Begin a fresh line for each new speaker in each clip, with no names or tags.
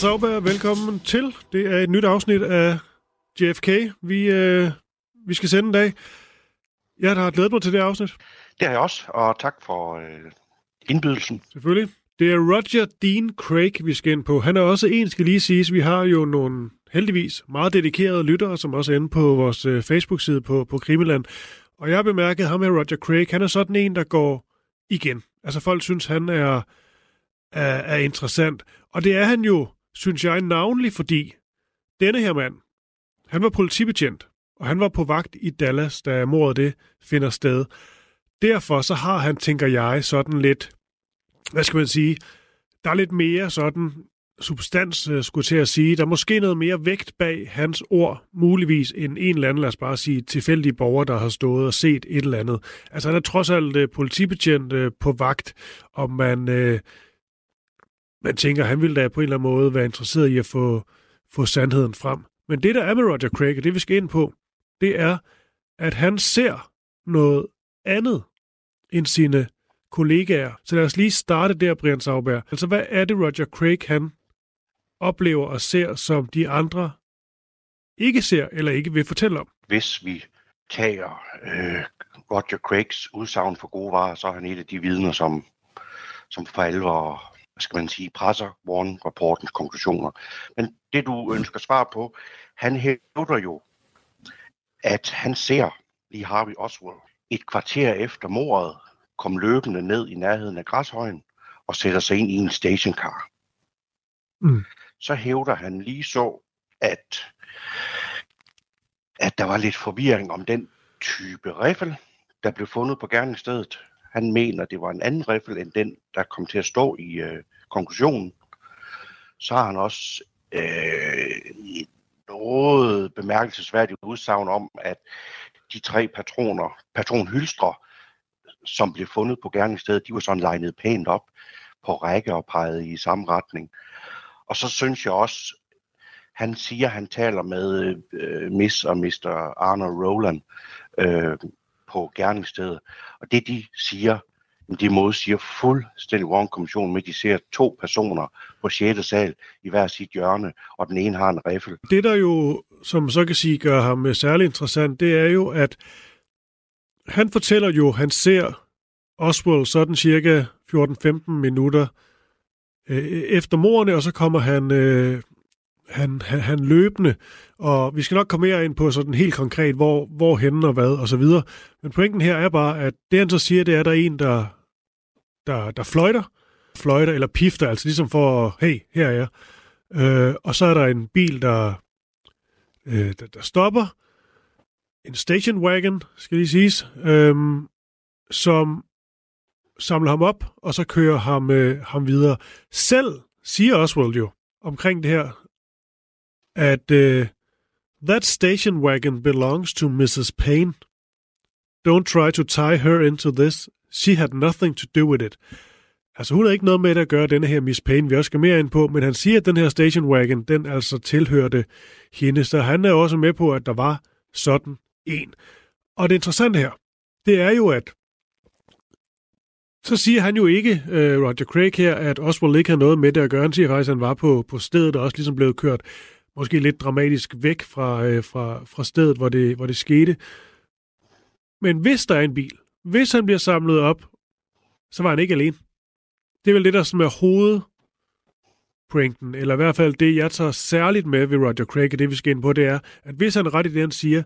Brian Sauber, velkommen til. Det er et nyt afsnit af JFK, vi, øh, vi skal sende en dag. Jeg har glædet mig til det afsnit.
Det har jeg også, og tak for øh, indbydelsen.
Selvfølgelig. Det er Roger Dean Craig, vi skal ind på. Han er også en, skal lige siges. Vi har jo nogle heldigvis meget dedikerede lyttere, som også er inde på vores øh, Facebook-side på, på Krimiland. Og jeg har bemærket ham med Roger Craig. Han er sådan en, der går igen. Altså folk synes, han er, er, er interessant. Og det er han jo synes jeg navnlig, fordi denne her mand, han var politibetjent, og han var på vagt i Dallas, da mordet det finder sted. Derfor så har han, tænker jeg, sådan lidt, hvad skal man sige, der er lidt mere sådan substans, øh, skulle til at sige. Der er måske noget mere vægt bag hans ord, muligvis, end en eller anden, lad os bare sige, tilfældige borger, der har stået og set et eller andet. Altså, han er trods alt øh, politibetjent øh, på vagt, og man, Øh, man tænker, han ville da på en eller anden måde være interesseret i at få, få sandheden frem. Men det, der er med Roger Craig, og det vi skal ind på, det er, at han ser noget andet end sine kollegaer. Så lad os lige starte der, Brian Sauberg. Altså, hvad er det, Roger Craig, han oplever og ser, som de andre ikke ser eller ikke vil fortælle om?
Hvis vi tager øh, Roger Craigs udsagn for gode varer, så er han et af de vidner, som, som for alvor hvad skal man sige, presser Warren-rapportens konklusioner. Men det du ønsker svar på, han hævder jo, at han ser Lee Harvey Oswald et kvarter efter mordet kom løbende ned i nærheden af græshøjen og sætter sig ind i en stationcar. Mm. Så hævder han lige så, at, at der var lidt forvirring om den type riffel, der blev fundet på gerningsstedet. Han mener, det var en anden riffel end den, der kom til at stå i øh, konklusionen. Så har han også øh, noget bemærkelsesværdigt udsagn om, at de tre patroner, patronhylstre, som blev fundet på gerningsstedet, de var sådan legnet pænt op på række og peget i samme retning. Og så synes jeg også, han siger, at han taler med øh, Miss og Mr. Arnold Roland øh, på gerningsstedet. Og det de siger, de modsiger fuldstændig Warren-kommissionen med, at de ser to personer på 6. sal i hver sit hjørne, og den ene har en riffel.
Det der jo, som så kan sige, gør ham øh, særlig interessant, det er jo, at han fortæller jo, han ser Oswald sådan cirka 14-15 minutter øh, efter morerne, og så kommer han øh, han, han, han løbende, og vi skal nok komme mere ind på sådan helt konkret, hvor, hvor henne og hvad og så videre. Men pointen her er bare, at det han så siger, det er, at der er en, der, der, der fløjter, fløjter eller pifter, altså ligesom for, hey, her er jeg. Øh, og så er der en bil, der, øh, der, der stopper, en station wagon, skal lige siges, øh, som samler ham op, og så kører ham, øh, ham videre. Selv siger Oswald jo omkring det her, at øh, that station wagon belongs to Mrs. Payne. Don't try to tie her into this. She had nothing to do with it. Altså, hun har ikke noget med det at gøre, denne her Miss Payne, vi også skal mere ind på, men han siger, at den her station wagon, den altså tilhørte hende, så han er også med på, at der var sådan en. Og det interessante her, det er jo, at så siger han jo ikke, øh, Roger Craig her, at Oswald ikke har noget med det at gøre. Han siger faktisk, at han var på, på stedet og også ligesom blevet kørt måske lidt dramatisk væk fra, øh, fra, fra stedet, hvor det, hvor det skete. Men hvis der er en bil, hvis han bliver samlet op, så var han ikke alene. Det er vel det, der som er hovedpointen, eller i hvert fald det, jeg tager særligt med ved Roger Craig, og det vi skal ind på, det er, at hvis han er ret i det, han siger,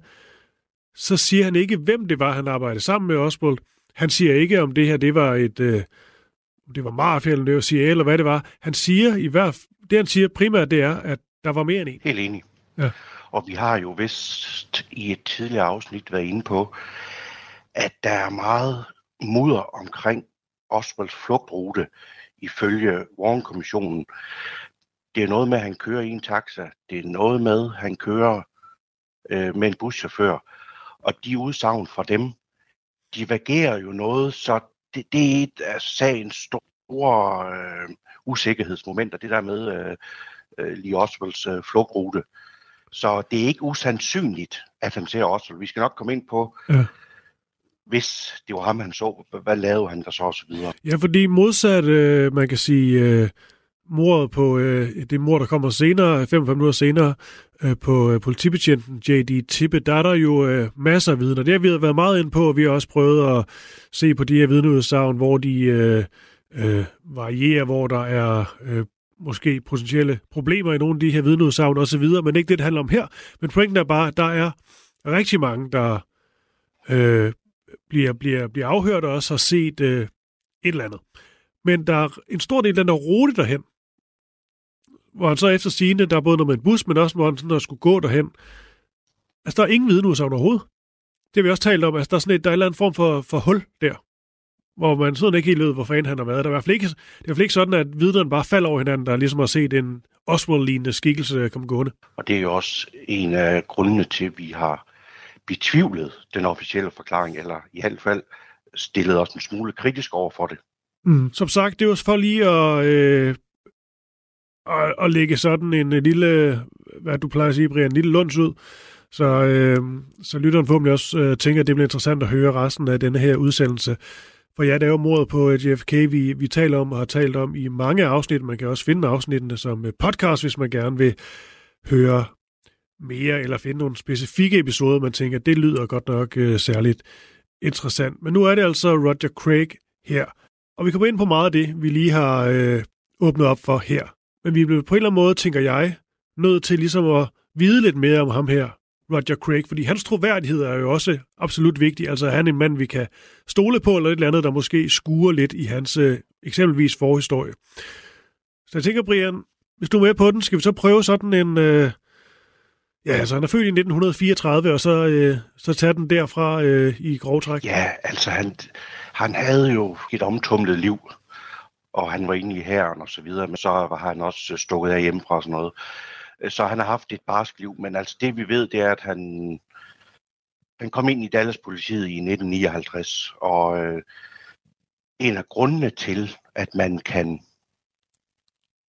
så siger han ikke, hvem det var, han arbejdede sammen med Oswald. Han siger ikke, om det her det var et, øh, det var mafia, eller det var CIA, eller hvad det var. Han siger i hvert det han siger primært, det er, at der var mere end en.
Helt enig.
Ja.
Og vi har jo vist i et tidligere afsnit været inde på, at der er meget mudder omkring Oswalds flugtrute ifølge Warren-kommissionen. Det er noget med, at han kører i en taxa. Det er noget med, at han kører øh, med en buschauffør. Og de udsagn fra dem de divergerer jo noget, så det, det er et af sagens store øh, usikkerhedsmomenter, det der med øh, øh, Lee Oswalds øh, flugtrute. Så det er ikke usandsynligt, at han ser Oswald. Vi skal nok komme ind på,
Ja
hvis det var ham, han så, hvad lavede han der så og så videre.
Ja, fordi modsat, øh, man kan sige, øh, mordet på øh, det mor, der kommer senere, 55 minutter senere, øh, på øh, politibetjenten J.D. Tippe, der er der jo øh, masser af vidner. Det har vi været meget ind på, og vi har også prøvet at se på de her vidneudsagn, hvor de øh, øh, varierer, hvor der er øh, måske potentielle problemer i nogle af de her vidneudsagn osv., men ikke det, det handler om her. Men pointen er bare, at der er rigtig mange, der øh, bliver, bliver, bliver afhørt og også har set øh, et eller andet. Men der er en stor del af den der rute derhen, hvor han så efter sigende, der er både noget med en bus, men også hvor han sådan, der skulle gå derhen. Altså, der er ingen vidneudsagn overhovedet. Det har vi også talt om. Altså, der er sådan et, der er en eller anden form for, for hul der, hvor man sådan ikke helt ved, hvor fanden han har været. Der er i hvert fald ikke, det er i hvert fald ikke sådan, at vidnerne bare falder over hinanden, der ligesom har set en Oswald-lignende skikkelse komme gående.
Og det er jo også en af grundene til, at vi har betvivlet den officielle forklaring, eller i hvert fald stillet os en smule kritisk over for det.
Mm. Som sagt, det var for lige at, øh, at, at lægge sådan en øh, lille, hvad du plejer at sige, Brian, en lille lunds ud, så, øh, så lytteren forhåbentlig også øh, tænker, at det bliver interessant at høre resten af denne her udsendelse. For ja, det er jo mordet på øh, JFK, vi, vi taler om og har talt om i mange afsnit. Man kan også finde afsnittene som øh, podcast, hvis man gerne vil høre mere, eller finde nogle specifikke episoder, man tænker, det lyder godt nok øh, særligt interessant. Men nu er det altså Roger Craig her, og vi kommer ind på meget af det, vi lige har øh, åbnet op for her. Men vi blev på en eller anden måde, tænker jeg, nødt til ligesom at vide lidt mere om ham her, Roger Craig, fordi hans troværdighed er jo også absolut vigtig. Altså er han en mand, vi kan stole på, eller et eller andet, der måske skuer lidt i hans øh, eksempelvis forhistorie. Så jeg tænker, Brian, hvis du er med på den, skal vi så prøve sådan en... Øh, ja, altså han er født i 1934, og så, øh, så tage den derfra øh, i grovtræk.
Ja, altså han, han havde jo et omtumlet liv, og han var inde i hæren og så videre, men så var han også stukket af hjemmefra og sådan noget. Så han har haft et barsk liv, men altså det vi ved, det er, at han, han kom ind i Dallas-politiet i 1959, og øh, en af grundene til, at man kan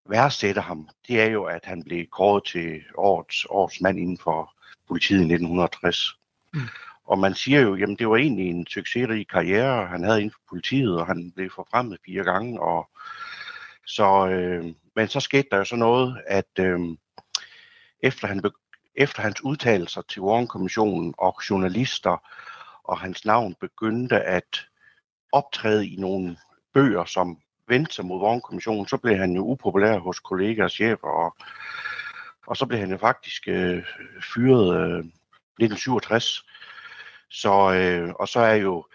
værdsætte ham, det er jo, at han blev kåret til årets, årets mand inden for politiet i 1960. Mm. Og man siger jo, jamen det var egentlig en succesrig karriere, han havde inden for politiet, og han blev forfremmet fire gange. Og så, øh, men så skete der jo så noget, at øh, efter, han efter hans udtalelser til Warren-kommissionen og journalister og hans navn begyndte at optræde i nogle bøger, som vendte sig mod vognkommissionen, så blev han jo upopulær hos kollegaer og chefer, og, og så blev han jo faktisk øh, fyret øh, 1967. Så, øh, og så er jo,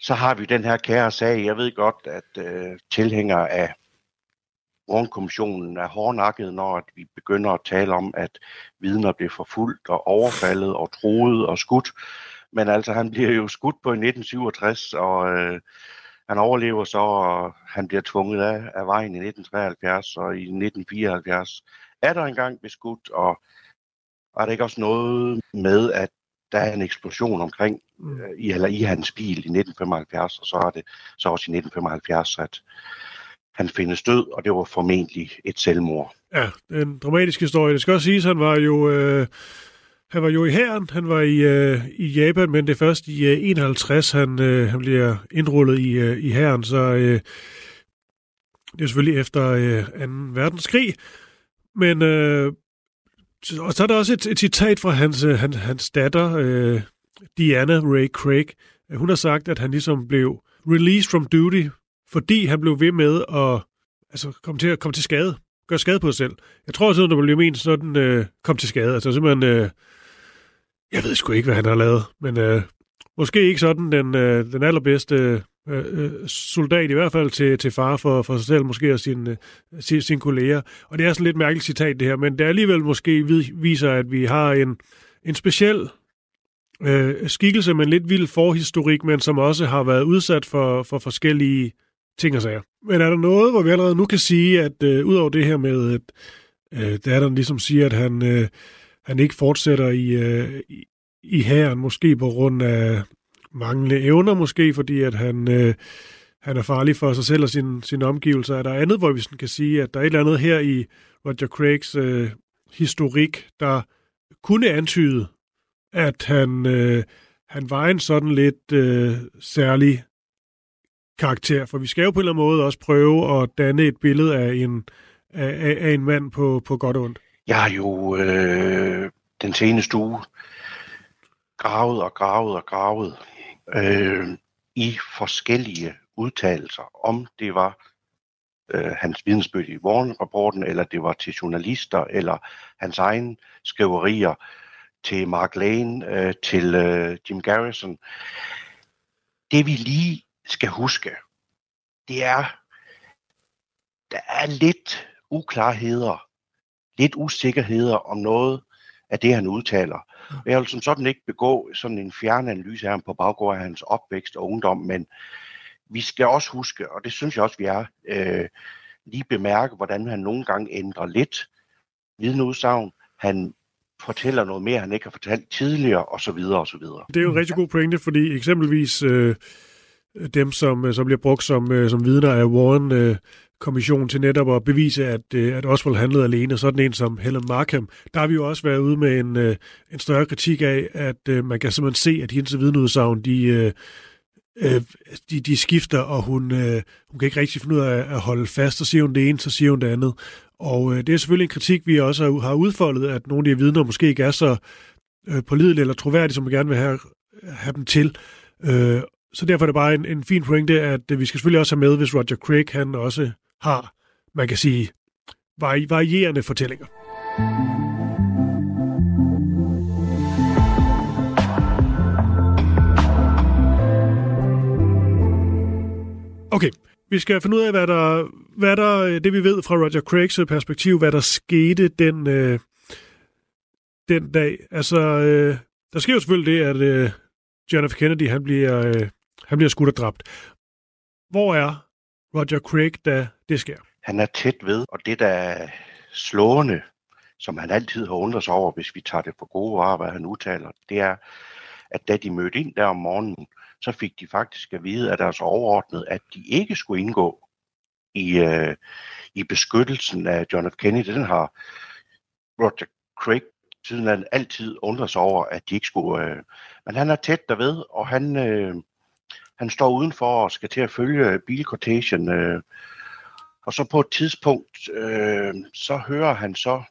så har vi den her kære sag. Jeg ved godt, at øh, tilhængere af vognkommissionen er hårdnakket, når at vi begynder at tale om, at vidner bliver forfulgt og overfaldet og troet og skudt. Men altså, han bliver jo skudt på i 1967, og øh, han overlever så, og han bliver tvunget af, af vejen i 1973, og i 1974 er der engang beskudt, og er der ikke også noget med, at der er en eksplosion omkring, øh, i, eller i hans bil i 1975, og så er det så også i 1975, at han findes død, og det var formentlig et selvmord.
Ja, en dramatisk historie. Det skal også siges, han var jo... Øh han var jo i hæren, han var i, øh, i Japan, men det er først i øh, 51, han, øh, han bliver indrullet i, øh, i hæren, så øh, det er selvfølgelig efter øh, 2. verdenskrig. Men øh, og så er der også et, et citat fra hans, øh, hans, hans datter, øh, Diana Ray Craig. Hun har sagt, at han ligesom blev released from duty, fordi han blev ved med at altså, komme, til, komme til skade. Gøre skade på sig selv. Jeg tror også, at der blev ment sådan, øh, kom til skade. Altså simpelthen... Øh, jeg ved sgu ikke, hvad han har lavet, men øh, måske ikke sådan den, øh, den allerbedste øh, øh soldat, i hvert fald til, til far for, for sig selv, måske og sin, øh, sin, sin kolleger. Og det er sådan lidt mærkeligt citat, det her, men det alligevel måske viser, at vi har en, en speciel øh, skikkelse med en lidt vild forhistorik, men som også har været udsat for, for forskellige ting og sager. Men er der noget, hvor vi allerede nu kan sige, at øh, udover det her med, at øh, datteren ligesom siger, at han, øh, han ikke fortsætter i, øh, i, i hæren, måske på grund af manglende evner, måske fordi at han, øh, han er farlig for sig selv og sin, sin omgivelser. Er der andet, hvor vi sådan kan sige, at der er et eller andet her i Roger Craigs øh, historik, der kunne antyde, at han, øh, han var en sådan lidt øh, særlig karakter, for vi skal jo på en eller anden måde også prøve at danne et billede af en, af, af en mand på, på godt og ondt.
Jeg har jo øh, den seneste uge gravet og gravet og gravet øh, i forskellige udtalelser, om det var øh, hans vidensbyrd i Warren-rapporten, eller det var til journalister, eller hans egen skriverier til Mark Lane, øh, til øh, Jim Garrison. Det vi lige skal huske, det er, der er lidt uklarheder, lidt usikkerheder om noget af det, han udtaler. Jeg vil som sådan ikke begå sådan en fjernanalyse af ham på baggrund af hans opvækst og ungdom, men vi skal også huske, og det synes jeg også, vi er, øh, lige bemærke, hvordan han nogle gange ændrer lidt vidneudsagn. Han fortæller noget mere, han ikke har fortalt tidligere, og så videre, og så videre.
Det er jo en rigtig god pointe, fordi eksempelvis øh, dem, som, øh, som bliver brugt som, øh, som vidner af Warren, øh, kommission til netop at bevise, at, øh, at Oswald handlede alene. Sådan en som Helen Markham, der har vi jo også været ude med en, øh, en større kritik af, at øh, man kan simpelthen se, at hendes vidneudsagn, de, de, de skifter, og hun, hun kan ikke rigtig finde ud af at holde fast. Så siger hun det ene, så siger hun det andet. Og det er selvfølgelig en kritik, vi også har udfoldet, at nogle af de vidner måske ikke er så pålidelige eller troværdige, som vi gerne vil have, have dem til. Så derfor er det bare en, en fin pointe, at vi skal selvfølgelig også have med, hvis Roger Craig han også har, man kan sige, vari- varierende fortællinger. Okay, vi skal finde ud af, hvad der, hvad der, øh, det vi ved fra Roger Craigs øh, perspektiv, hvad der skete den, øh, den dag. Altså, øh, der sker jo selvfølgelig det, at øh, John F. Kennedy, han bliver, øh, han bliver skudt og dræbt. Hvor er Roger Craig, da det sker?
Han er tæt ved, og det der er slående, som han altid har undret sig over, hvis vi tager det for gode varer, hvad han udtaler, det er, at da de mødte ind der om morgenen, så fik de faktisk at vide af deres overordnede, at de ikke skulle indgå i, øh, i beskyttelsen af John F. Kennedy. Den har Roger Craig siden han altid undret sig over, at de ikke skulle... Øh, men han er tæt derved, og han, øh, han står udenfor og skal til at følge bilkortagen. Øh, og så på et tidspunkt, øh, så hører han så,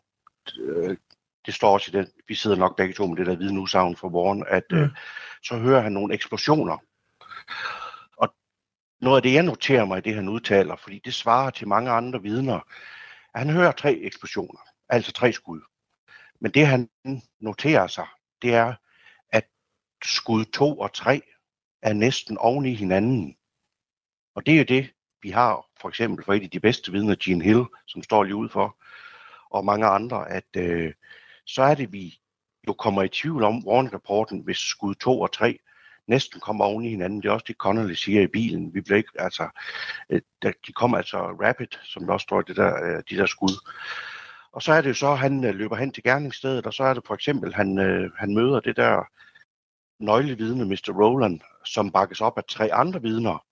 øh, det står også i den, vi sidder nok begge to med det der hvide nudsavn for Warren, at øh, mm. så hører han nogle eksplosioner. Og noget af det, jeg noterer mig i det, han udtaler, fordi det svarer til mange andre vidner, at han hører tre eksplosioner, altså tre skud. Men det, han noterer sig, det er, at skud 2 og 3 er næsten oven i hinanden. Og det er jo det, vi har for eksempel for et af de bedste vidner, Gene Hill, som står lige ud for, og mange andre, at øh, så er det, vi jo kommer i tvivl om Warren-rapporten, hvis skud 2 og 3 næsten kommer oven i hinanden. Det er også det, Connolly siger i bilen. Vi bliver ikke, altså, øh, de kommer altså rapid, som der også står i det der, øh, de der skud. Og så er det jo så, at han øh, løber hen til gerningsstedet, og så er det for eksempel, han, øh, han møder det der nøglevidne, Mr. Roland, som bakkes op af tre andre vidner,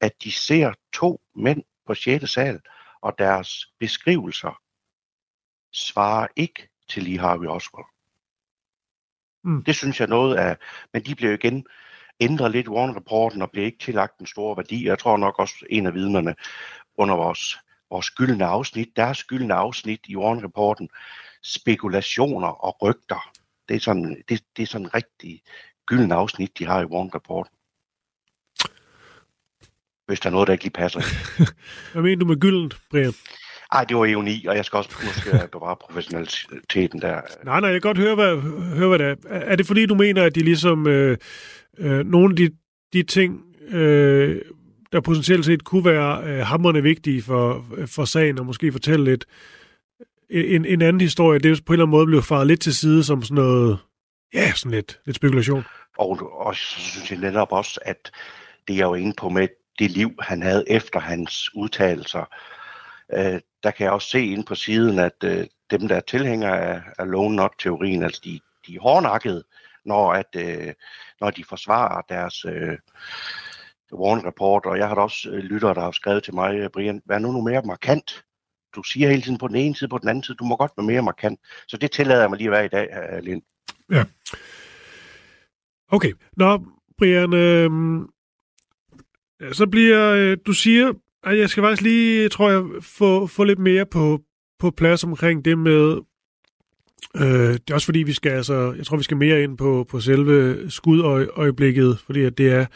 at de ser to mænd på 6. sal, og deres beskrivelser svarer ikke til Lee Harvey Oswald. Mm. Det synes jeg noget af, men de bliver jo igen ændret lidt Warren-rapporten og bliver ikke tillagt en stor værdi. Jeg tror nok også en af vidnerne under vores, vores gyldne afsnit, deres gyldne afsnit i Warren-rapporten, spekulationer og rygter. Det er sådan, det, det er sådan rigtig gyldne afsnit, de har i Warren-rapporten hvis der er noget, der ikke lige passer.
Hvad mener du med gylden, Brian?
Ej, det var ironi, og jeg skal også måske bevare professionaliteten der.
Nej, nej, jeg kan godt høre, hvad, høre, hvad det er. Er det fordi, du mener, at de ligesom, øh, øh, nogle af de, de ting, øh, der potentielt set kunne være øh, hammerne vigtige for, for sagen, og måske fortælle lidt. En, en anden historie, det er på en eller anden måde blevet faret lidt til side som sådan noget, ja, sådan lidt, lidt spekulation.
Og, og så synes jeg netop også, at det er jo inde på med det liv, han havde efter hans udtalelser. Øh, der kan jeg også se ind på siden, at øh, dem, der er tilhængere af, af lone not-teorien, altså de, de er hårdnakkede, når, at, øh, når de forsvarer deres øh, Warren Report, og jeg har da også øh, lyttere, der har skrevet til mig, øh, Brian, vær nu nu mere markant. Du siger hele tiden på den ene side, på den anden side, du må godt være mere markant. Så det tillader jeg mig lige at være i dag, øh, Lind.
Ja. Okay. Nå, Brian, øh, så bliver, øh, du siger, at jeg skal faktisk lige, tror jeg, få, få lidt mere på, på plads omkring det med, øh, det er også fordi, vi skal, altså, jeg tror, vi skal mere ind på, på selve skudøjeblikket, fordi at det er,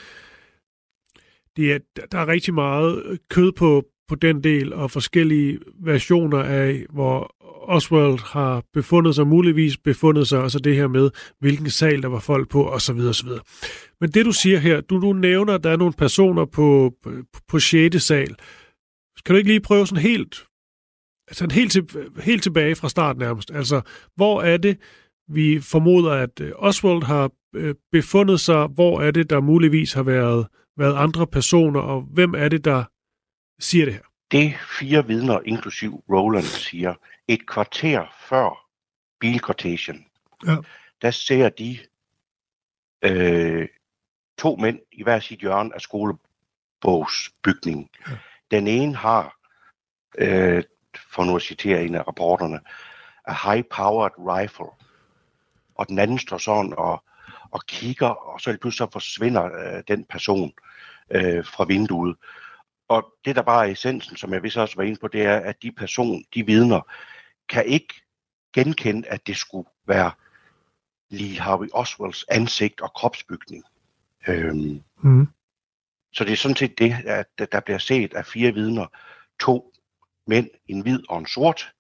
det er, der er rigtig meget kød på, på den del, og forskellige versioner af, hvor Oswald har befundet sig, muligvis befundet sig, og så det her med, hvilken sal der var folk på, osv. osv. Men det du siger her, du, du nævner, at der er nogle personer på, på, på 6. sal. Kan du ikke lige prøve sådan helt, altså helt, til, helt tilbage fra start nærmest? Altså, hvor er det, vi formoder, at øh, Oswald har øh, befundet sig? Hvor er det, der muligvis har været, været andre personer, og hvem er det, der siger det her?
Det fire vidner, inklusiv Roland, siger, et kvarter før bilkortagen,
Ja.
der ser de øh, to mænd i hver sit hjørne af skolebogsbygningen.
Ja.
Den ene har, øh, for nu at citere en af rapporterne, a high-powered rifle, og den anden står sådan og, og kigger, og så pludselig så forsvinder øh, den person øh, fra vinduet. Og det, der bare er essensen, som jeg vist også var inde på, det er, at de person, de vidner, kan ikke genkende, at det skulle være Lee Harvey Oswalds ansigt og kropsbygning. Øhm,
Mm.
så det er sådan set det, at der bliver set af fire vidner, to mænd, en hvid og en sort,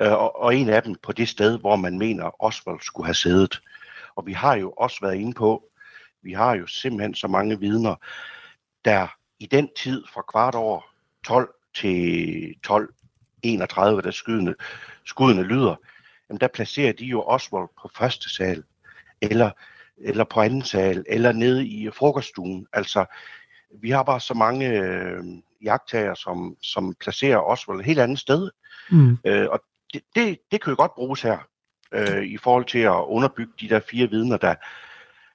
øh, og, og en af dem på det sted, hvor man mener, Oswald skulle have siddet. Og vi har jo også været inde på, vi har jo simpelthen så mange vidner, der i den tid fra kvart over 12 til 12, 31, da skydene, skuddene lyder, jamen der placerer de jo Oswald på første sal, eller, eller på anden sal, eller nede i frokoststuen. Altså, vi har bare så mange øh, jagttager, som, som placerer Oswald et helt andet sted.
Mm.
Øh, og det, det, det kan jo godt bruges her, øh, i forhold til at underbygge de der fire vidner, der,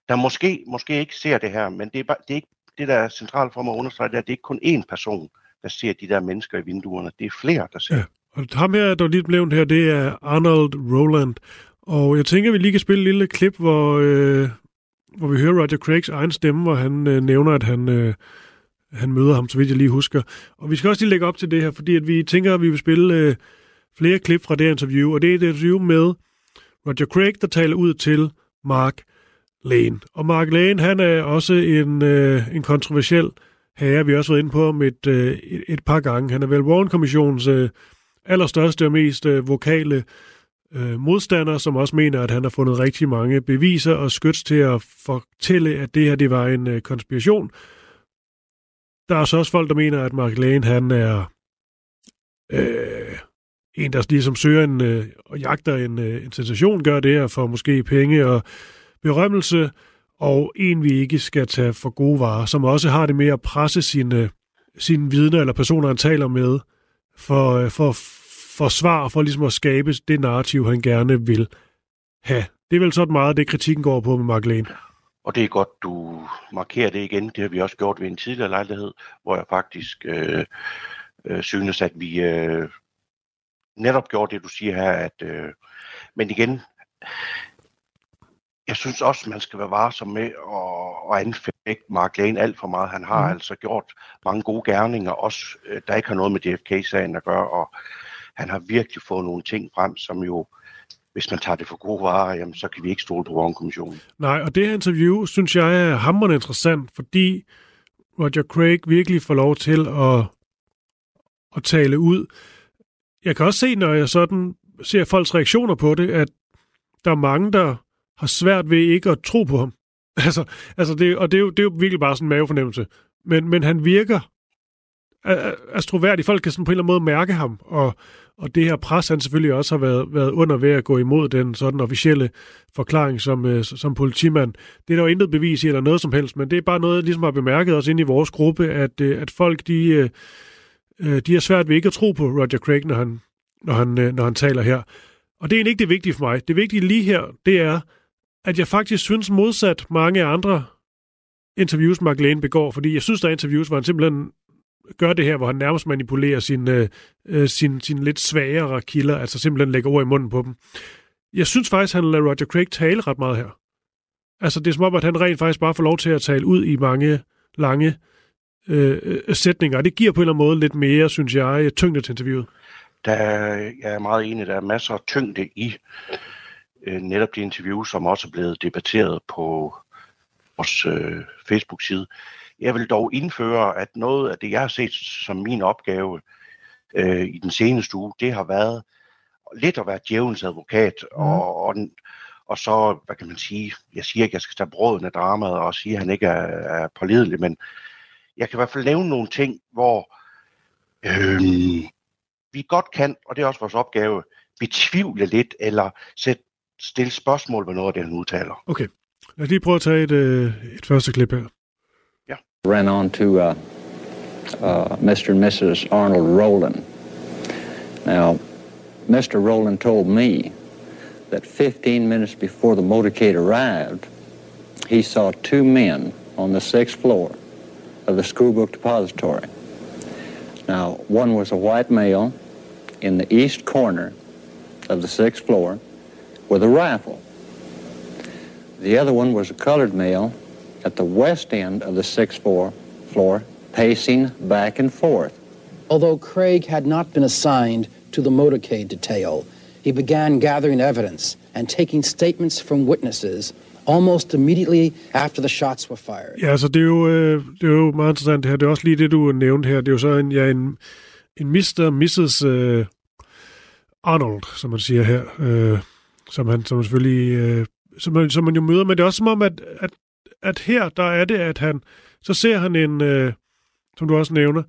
der måske, måske ikke ser det her, men det er, bare, det er ikke det, der er centralt for mig at understrege, det er, at det er ikke kun én person, der ser de der mennesker i vinduerne. Det er flere, der ser.
Ja. Og ham her, der lige blev her, det er Arnold Roland. Og jeg tænker, at vi lige kan spille et lille klip, hvor, øh, hvor vi hører Roger Craigs egen stemme, hvor han øh, nævner, at han, øh, han møder ham, så vidt jeg lige husker. Og vi skal også lige lægge op til det her, fordi at vi tænker, at vi vil spille øh, flere klip fra det interview. Og det er et interview med Roger Craig, der taler ud til Mark Lane. Og Mark Lane, han er også en, øh, en kontroversiel herre, vi har også været inde på om et, øh, et, et par gange. Han er vel Warren-kommissionens øh, allerstørste og mest øh, vokale øh, modstander, som også mener, at han har fundet rigtig mange beviser og skyts til at fortælle, at det her det var en øh, konspiration. Der er så også folk, der mener, at Mark Lane, han er øh, en, der ligesom søger en, øh, og jagter en, øh, en sensation, gør det her for måske penge og berømmelse, og en, vi ikke skal tage for gode varer, som også har det med at presse sine, sine vidner eller personer, han taler med, for, øh, for, for svar, for ligesom at skabe det narrativ, han gerne vil have. Det er vel sådan meget det, kritikken går på med Mark Lane.
Og det er godt, du markerer det igen. Det har vi også gjort ved en tidligere lejlighed, hvor jeg faktisk øh, øh, synes, at vi øh, netop gjorde det, du siger her. At, øh, men igen, jeg synes også, man skal være varsom med at, at anfægte Mark Lane alt for meget. Han har mm. altså gjort mange gode gerninger, også øh, der ikke har noget med JFK-sagen at gøre, og han har virkelig fået nogle ting frem, som jo, hvis man tager det for gode varer, jamen, så kan vi ikke stole på Warren-kommissionen.
Nej, og det her interview, synes jeg er hammerende interessant, fordi Roger Craig virkelig får lov til at, at tale ud. Jeg kan også se, når jeg sådan ser folks reaktioner på det, at der er mange, der har svært ved ikke at tro på ham. Altså, altså det, og det er, jo, det er jo virkelig bare sådan en mavefornemmelse. Men, men han virker astroværdig. Folk kan sådan på en eller anden måde mærke ham, og, og det her pres, han selvfølgelig også har været, været under ved at gå imod den sådan officielle forklaring som, øh, som politimand. Det er der jo intet bevis i eller noget som helst, men det er bare noget, jeg ligesom har bemærket også inde i vores gruppe, at, øh, at folk, de, øh, øh, de har svært ved ikke at tro på Roger Craig, når han, når han, øh, når han taler her. Og det er ikke det vigtige for mig. Det vigtige lige her, det er, at jeg faktisk synes modsat mange andre interviews, Mark Lane begår, fordi jeg synes, der er interviews, hvor han simpelthen gør det her, hvor han nærmest manipulerer sin, øh, øh, sin, sin lidt svagere kilder, altså simpelthen lægger ord i munden på dem. Jeg synes faktisk, han lader Roger Craig tale ret meget her. Altså, det er som om, at han rent faktisk bare får lov til at tale ud i mange lange øh, øh sætninger, og det giver på en eller anden måde lidt mere, synes jeg, tyngde til interviewet.
Der, jeg er meget enig, der er masser af tyngde i øh, netop de interviews, som også er blevet debatteret på vores øh, Facebook-side. Jeg vil dog indføre, at noget af det, jeg har set som min opgave øh, i den seneste uge, det har været lidt at være djævelens advokat, mm. og, og, og så, hvad kan man sige, jeg siger ikke, at jeg skal tage bråden af dramaet og sige, at han ikke er, er pålidelig, men jeg kan i hvert fald nævne nogle ting, hvor øh, vi godt kan, og det er også vores opgave, betvivle lidt, eller sætte, stille spørgsmål ved noget af det, han udtaler.
Okay. Lad os lige prøve at tage et, øh, et første klip her.
ran on to uh, uh, Mr. and Mrs. Arnold Rowland. Now, Mr. Rowland told me that 15 minutes before the motorcade arrived, he saw two men on the sixth floor of the schoolbook depository. Now, one was a white male in the east corner of the sixth floor with a rifle. The other one was a colored male at the west end of the sixth floor, floor pacing back and forth.
Although Craig had not been assigned to the motorcade detail, he began gathering evidence and taking statements from witnesses almost immediately after the shots were fired.
Ja, altså det er jo, øh, det er jo meget interessant det her. Det er også lige det, du nævnte her. Det er jo så en, ja, en, en Mr. Mrs. Øh, Arnold, som man siger her, øh, som han som selvfølgelig øh, som, man, som man jo møder, men det er også som om, at, at at her, der er det, at han, så ser han en, øh, som du også nævner,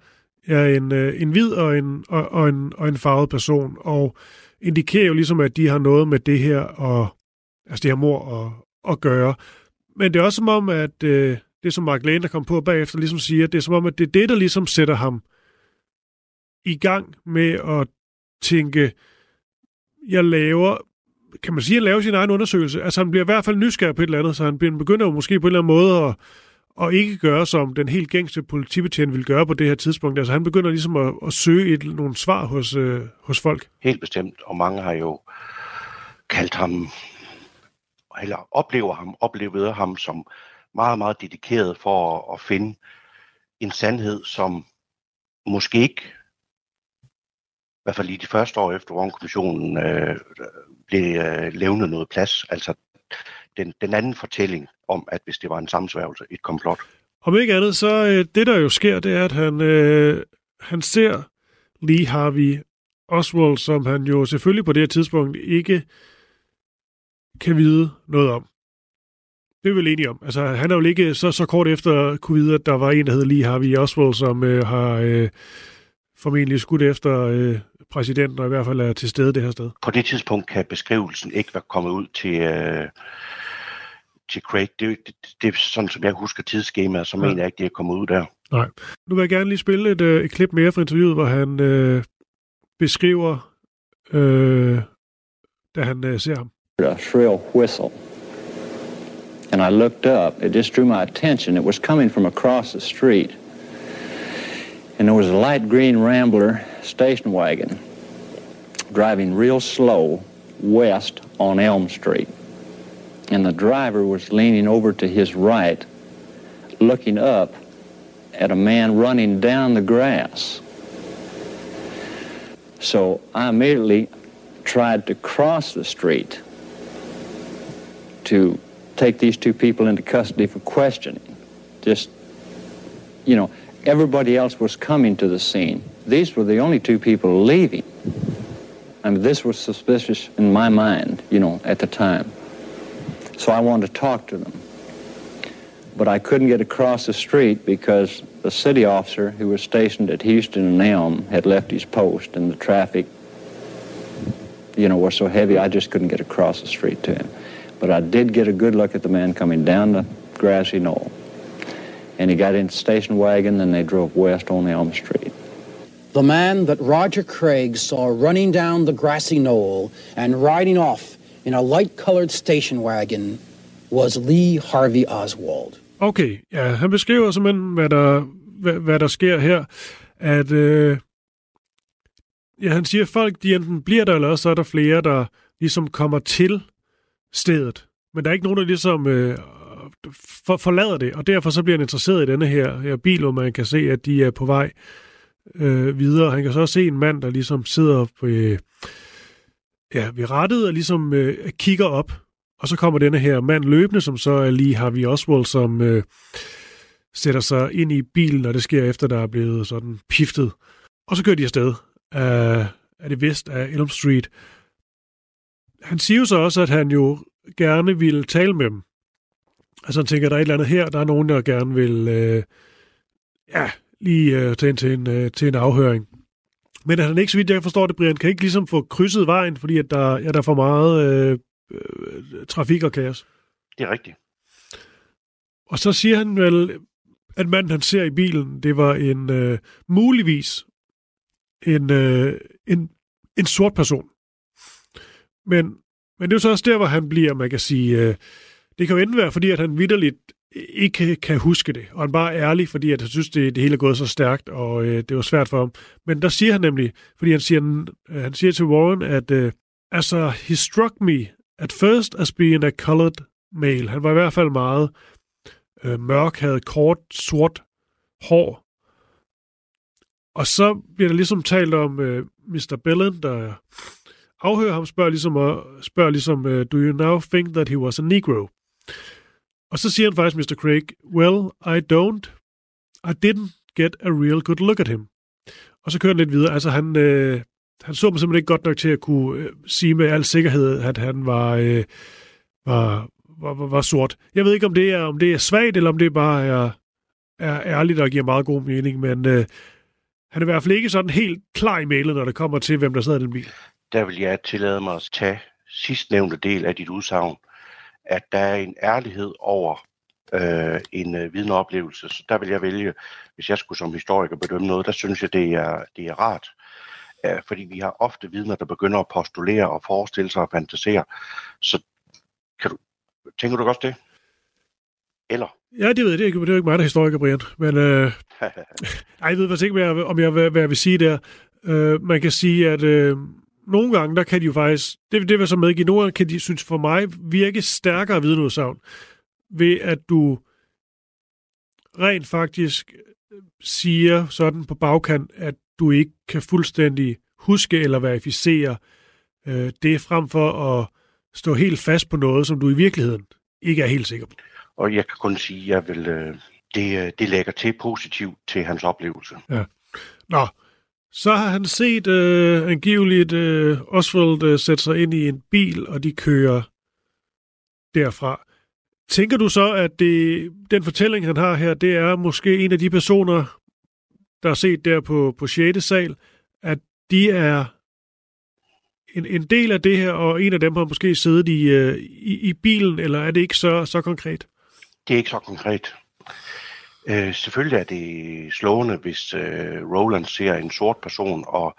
ja, en, øh, en hvid og en, og, og, en, og en farvet person, og indikerer jo ligesom, at de har noget med det her, og, altså det her mor at, at gøre. Men det er også som om, at øh, det som Mark Lane, der kom på bagefter, ligesom siger, det er som om, at det er det, der ligesom sætter ham i gang med at tænke, jeg laver kan man sige, at lave sin egen undersøgelse. Altså han bliver i hvert fald nysgerrig på et eller andet, så han begynder jo måske på en eller anden måde at, at ikke gøre, som den helt gængse politibetjent ville gøre på det her tidspunkt. Altså han begynder ligesom at, at søge et, nogle svar hos, øh, hos folk.
Helt bestemt, og mange har jo kaldt ham, eller oplever ham, oplevet ham som meget, meget dedikeret for at, at finde en sandhed, som måske ikke i hvert fald lige de første år efter Rome-kommissionen øh, blev øh, levnet noget plads. Altså den, den anden fortælling om, at hvis det var en sammensværgelse, et komplot.
Om ikke andet, så øh, det der jo sker, det er, at han, øh, han ser Lee Harvey Oswald, som han jo selvfølgelig på det her tidspunkt ikke kan vide noget om. Det er vi vel enige om. Altså, han er jo ikke så, så kort efter kunne vide, at der var en, der hed Lee Harvey Oswald, som øh, har øh, formentlig skudt efter øh, præsidenten, og i hvert fald er til stede det her sted.
På det tidspunkt kan beskrivelsen ikke være kommet ud til, øh, til Craig. Det, det, det er sådan, som jeg husker tidsskemaet, så ja. mener jeg ikke, det er kommet ud der.
Nej. Nu vil jeg gerne lige spille et, øh, et klip mere fra interviewet, hvor han øh, beskriver, øh, da han øh, ser ham.
A shrill whistle. And I looked up. It just drew my attention. It was coming from across the street. and there was a light green Rambler station wagon driving real slow west on Elm Street. And the driver was leaning over to his right, looking up at a man running down the grass. So I immediately tried to cross the street to take these two people into custody for questioning. Just, you know, Everybody else was coming to the scene. These were the only two people leaving. I mean, this was suspicious in my mind, you know, at the time. So I wanted to talk to them. but I couldn't get across the street because the city officer who was stationed at Houston and Elm had left his post and the traffic, you know, was so heavy I just couldn't get across the street to him. But I did get a good look at the man coming down the grassy knoll. And he got in the station wagon and they drove west on Elm Street.
The man that Roger Craig saw running down the grassy knoll and riding off in a light-colored station wagon was Lee Harvey Oswald.
Okay, ja, han beskriver simpelthen, hvad der, hvad, hvad der sker her. At, øh, ja, han siger, at folk de enten bliver der, eller også så er der flere, der ligesom kommer til stedet. Men der er ikke nogen, der ligesom øh, for, forlader det, og derfor så bliver han interesseret i denne her, her bil, hvor man kan se, at de er på vej øh, videre. Han kan så også se en mand, der ligesom sidder på, øh, ja, ved rettet og ligesom øh, kigger op. Og så kommer denne her mand løbende, som så er lige Harvey Oswald, som øh, sætter sig ind i bilen, og det sker efter, der er blevet sådan piftet. Og så kører de afsted af, af det vest af Elm Street. Han siger jo så også, at han jo gerne ville tale med dem. Altså han tænker, der er et eller andet her, der er nogen, der gerne vil øh, ja, lige øh, tage ind til en, øh, til en afhøring. Men at han ikke, så vidt jeg forstår det, Brian, kan ikke ligesom få krydset vejen, fordi at der, ja, der er for meget øh, øh, trafik og kaos.
Det er rigtigt.
Og så siger han vel, at manden, han ser i bilen, det var en øh, muligvis en, øh, en, en sort person. Men, men det er jo så også der, hvor han bliver, man kan sige, øh, det kan jo enten være, fordi at han vidderligt ikke kan huske det, og han bare er ærlig, fordi at han synes, det, det hele er gået så stærkt, og øh, det var svært for ham. Men der siger han nemlig, fordi han siger, øh, han siger til Warren, at øh, altså, he struck me at first as being a colored male. Han var i hvert fald meget øh, mørk, havde kort, sort hår. Og så bliver der ligesom talt om øh, Mr. Bellen, der afhører ham, spørger ligesom, spørger ligesom øh, do you now think that he was a negro? Og så siger han faktisk, Mr. Craig, well, I don't. I didn't get a real good look at him. Og så kører han lidt videre. Altså, han, øh, han så mig simpelthen ikke godt nok til at kunne øh, sige med al sikkerhed, at han var, øh, var, var, var, var sort. Jeg ved ikke, om det er, om det er svagt, eller om det bare er, er ærligt og giver meget god mening, men øh, han er i hvert fald ikke sådan helt klar i mailet, når det kommer til, hvem der sidder i den bil.
Der vil jeg tillade mig at tage sidstnævnte del af dit udsagn, at der er en ærlighed over øh, en øh, vidneoplevelse. Så der vil jeg vælge, hvis jeg skulle som historiker bedømme noget, der synes jeg, det er, det er rart. Øh, fordi vi har ofte vidner, der begynder at postulere og forestille sig og fantasere. Så kan du, tænker du også det? Eller?
Ja, det ved jeg. Det er det er ikke mig, der er historiker, Brian. Men øh, ej, jeg ved faktisk ikke, hvad jeg, om jeg, hvad, hvad jeg vil sige der. Øh, man kan sige, at øh, nogle gange, der kan de jo faktisk, det, det vil så medgive, nogle gange kan de, synes for mig, virke stærkere vidneudsagn, ved at du rent faktisk siger sådan på bagkant, at du ikke kan fuldstændig huske eller verificere øh, det, frem for at stå helt fast på noget, som du i virkeligheden ikke er helt sikker på.
Og jeg kan kun sige, at jeg vil, øh, det, øh, det lægger til positivt til hans oplevelse.
Ja. Nå, så har han set øh, angiveligt øh, Oswald øh, sætte sig ind i en bil, og de kører derfra. Tænker du så, at det, den fortælling, han har her, det er måske en af de personer, der er set der på, på 6. sal, at de er en, en del af det her, og en af dem har måske siddet i, øh, i, i bilen, eller er det ikke så, så konkret?
Det er ikke så konkret. Øh, selvfølgelig er det slående, hvis øh, Roland ser en sort person, og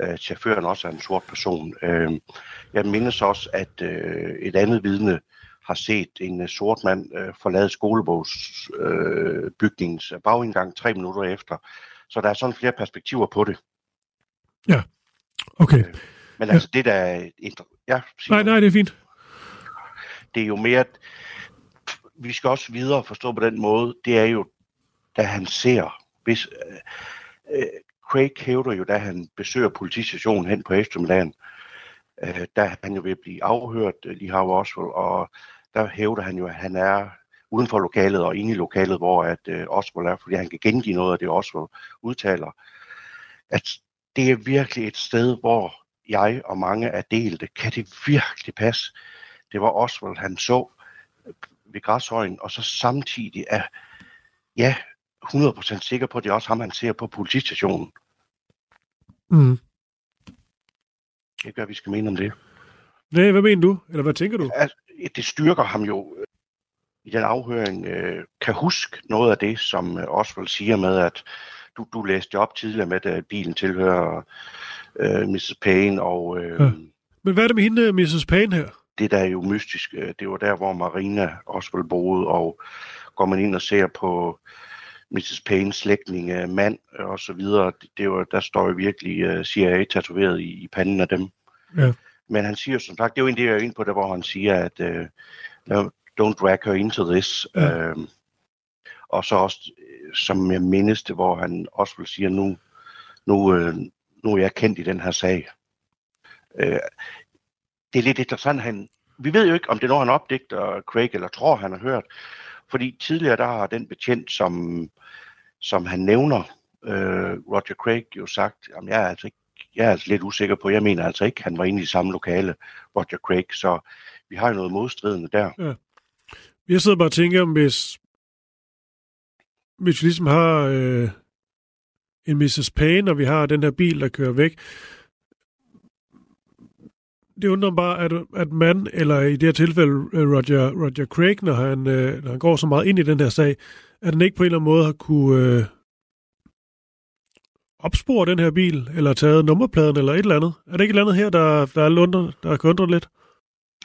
øh, chaufføren også er en sort person. Øh, jeg mindes også, at øh, et andet vidne har set en uh, sort mand øh, forlade skolebogsbygningens øh, bagindgang tre minutter efter. Så der er sådan flere perspektiver på det.
Ja, okay. Øh,
men ja. altså det der er... Ja,
nej, nej, det er fint.
Det er jo mere... Vi skal også videre forstå på den måde, det er jo da han ser, hvis, øh, øh, Craig hævder jo, da han besøger politistationen hen på eftermiddagen, øh, der han jo vil blive afhørt, øh, lige har Oswald, og der hævder han jo, at han er uden for lokalet og inde i lokalet, hvor at øh, Oswald er, fordi han kan gengive noget af det, Oswald udtaler. At det er virkelig et sted, hvor jeg og mange er delte. Kan det virkelig passe? Det var Oswald, han så ved græshøjen, og så samtidig er, ja, 100% sikker på, at det er også ham, han ser på politistationen.
Mm.
Det gør, vi skal mene om det.
Nej, hvad mener du? Eller hvad tænker du?
Altså, det styrker ham jo øh, i den afhøring, øh, kan huske noget af det, som øh, Oswald siger med, at du, du læste op tidligere med, at bilen tilhører øh, Mrs. Payne, og øh,
Ja. Men hvad er det med hende, Mrs. Payne her?
det der er jo mystisk, øh, det var der, hvor Marina Oswald boede, og går man ind og ser på Mrs. Paynes slægtning, øh, mand øh, og så videre, det, det var, der står jo virkelig uh, CIA tatoveret i, i panden af dem.
Ja.
Men han siger som sagt, det er jo en det, jeg er inde på, der hvor han siger, at uh, don't drag her into this.
Ja.
Uh, og så også, øh, som jeg mindes det, hvor han også vil sige, nu, nu, uh, nu er jeg kendt i den her sag. Uh, det er lidt interessant, han, vi ved jo ikke, om det er noget, han opdigter Craig, eller tror, han har hørt. Fordi tidligere, der har den betjent, som, som han nævner, øh, Roger Craig, jo sagt, at jeg er altså ikke jeg er altså lidt usikker på, jeg mener altså ikke, han var inde i samme lokale, Roger Craig, så vi har jo noget modstridende der. Ja.
Jeg sidder bare og tænker, om hvis, hvis vi ligesom har øh, en Mrs. Payne, og vi har den her bil, der kører væk, det undrer mig bare, at, at man, eller i det her tilfælde øh, Roger, Roger Craig, når han, øh, når han går så meget ind i den her sag, at han ikke på en eller anden måde har kunne øh, opspore den her bil, eller taget nummerpladen, eller et eller andet. Er det ikke et eller andet her, der, der er lunder, der kan undre lidt?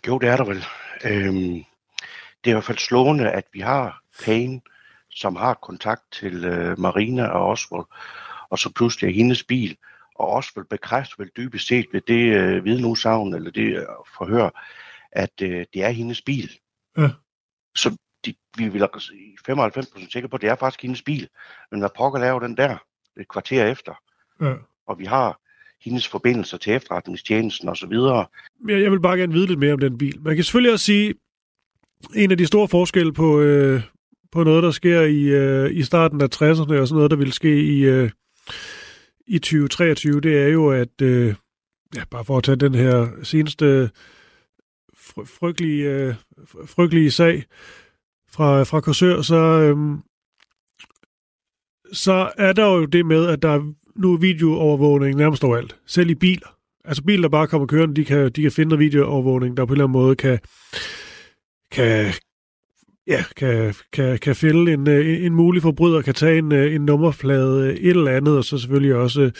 Jo, det er der vel. Øhm, det er i hvert fald slående, at vi har Payne, som har kontakt til øh, Marina og Oswald, og så pludselig er hendes bil, og Oswald bekræfter vel dybest set ved det øh, vidneudsagn, eller det øh, forhør, at øh, det er hendes bil.
Ja.
Så de, vi vil 95% sikre på, at det er faktisk hendes bil. Men hvad pokker laver den der et kvarter efter?
Ja.
Og vi har hendes forbindelser til efterretningstjenesten osv.
Jeg, jeg vil bare gerne vide lidt mere om den bil. Man kan selvfølgelig også sige, en af de store forskelle på, øh, på noget, der sker i, øh, i starten af 60'erne, og sådan noget, der vil ske i, øh, i 2023, det er jo, at, øh, ja, bare for at tage den her seneste fry, frygtelige, øh, frygtelige sag fra, fra Korsør, så, øh, så er der jo det med, at der er nu videoovervågning nærmest overalt. Selv i biler. Altså biler, der bare kommer kørende, de kan, de kan finde noget videoovervågning, der på en eller anden måde kan, kan, ja, kan, kan, kan fælde øh, en, en mulig forbryder, kan tage en, øh, en nummerflade, øh, et eller andet, og så selvfølgelig også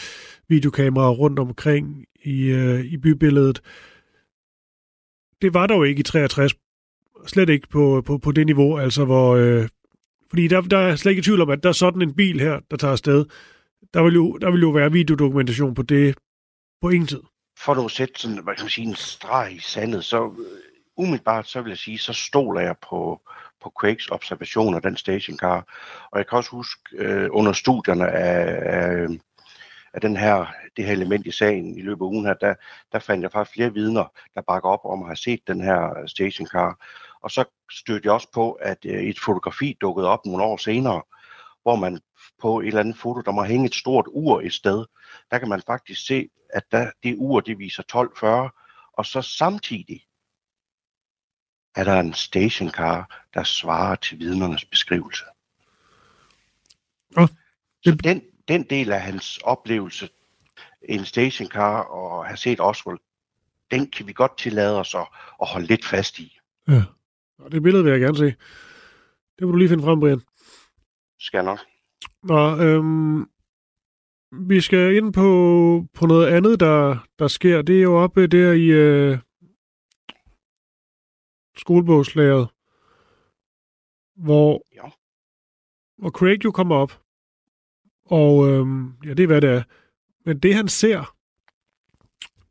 videokameraer rundt omkring i, i bybilledet. Det var der jo ikke i 63. Slet ikke på, på, på det niveau, altså hvor... Øh, fordi der, der er slet ikke tvivl om, at der er sådan en bil her, der tager afsted. Der vil jo, der vil jo være videodokumentation på det på ingen tid.
For at sætte sådan, hvad kan man sige, en streg i sandet, så umiddelbart så vil jeg sige, så stoler jeg på, på Quakes observationer, den stationcar. Og jeg kan også huske øh, under studierne af, af, af den her, det her element i sagen i løbet af ugen her, der, der fandt jeg faktisk flere vidner, der bakker op om at have set den her stationcar. Og så stødte jeg også på, at øh, et fotografi dukkede op nogle år senere, hvor man på et eller andet foto, der må hænge et stort ur et sted, der kan man faktisk se, at der, det ur, det viser 12.40, og så samtidig er der en stationcar, der svarer til vidnernes beskrivelse.
Oh.
Så den, den del af hans oplevelse, en stationcar og have set Oswald, den kan vi godt tillade os at, at holde lidt fast i.
Ja, og det billede vil jeg gerne se. Det må du lige finde frem, Brian.
Skal jeg nok.
Nå, øhm, vi skal ind på, på noget andet, der, der sker. Det er jo oppe der i øh, skolebogslæret, hvor,
ja.
hvor Craig jo kommer op. Og øhm, ja, det er, hvad det er. Men det, han ser,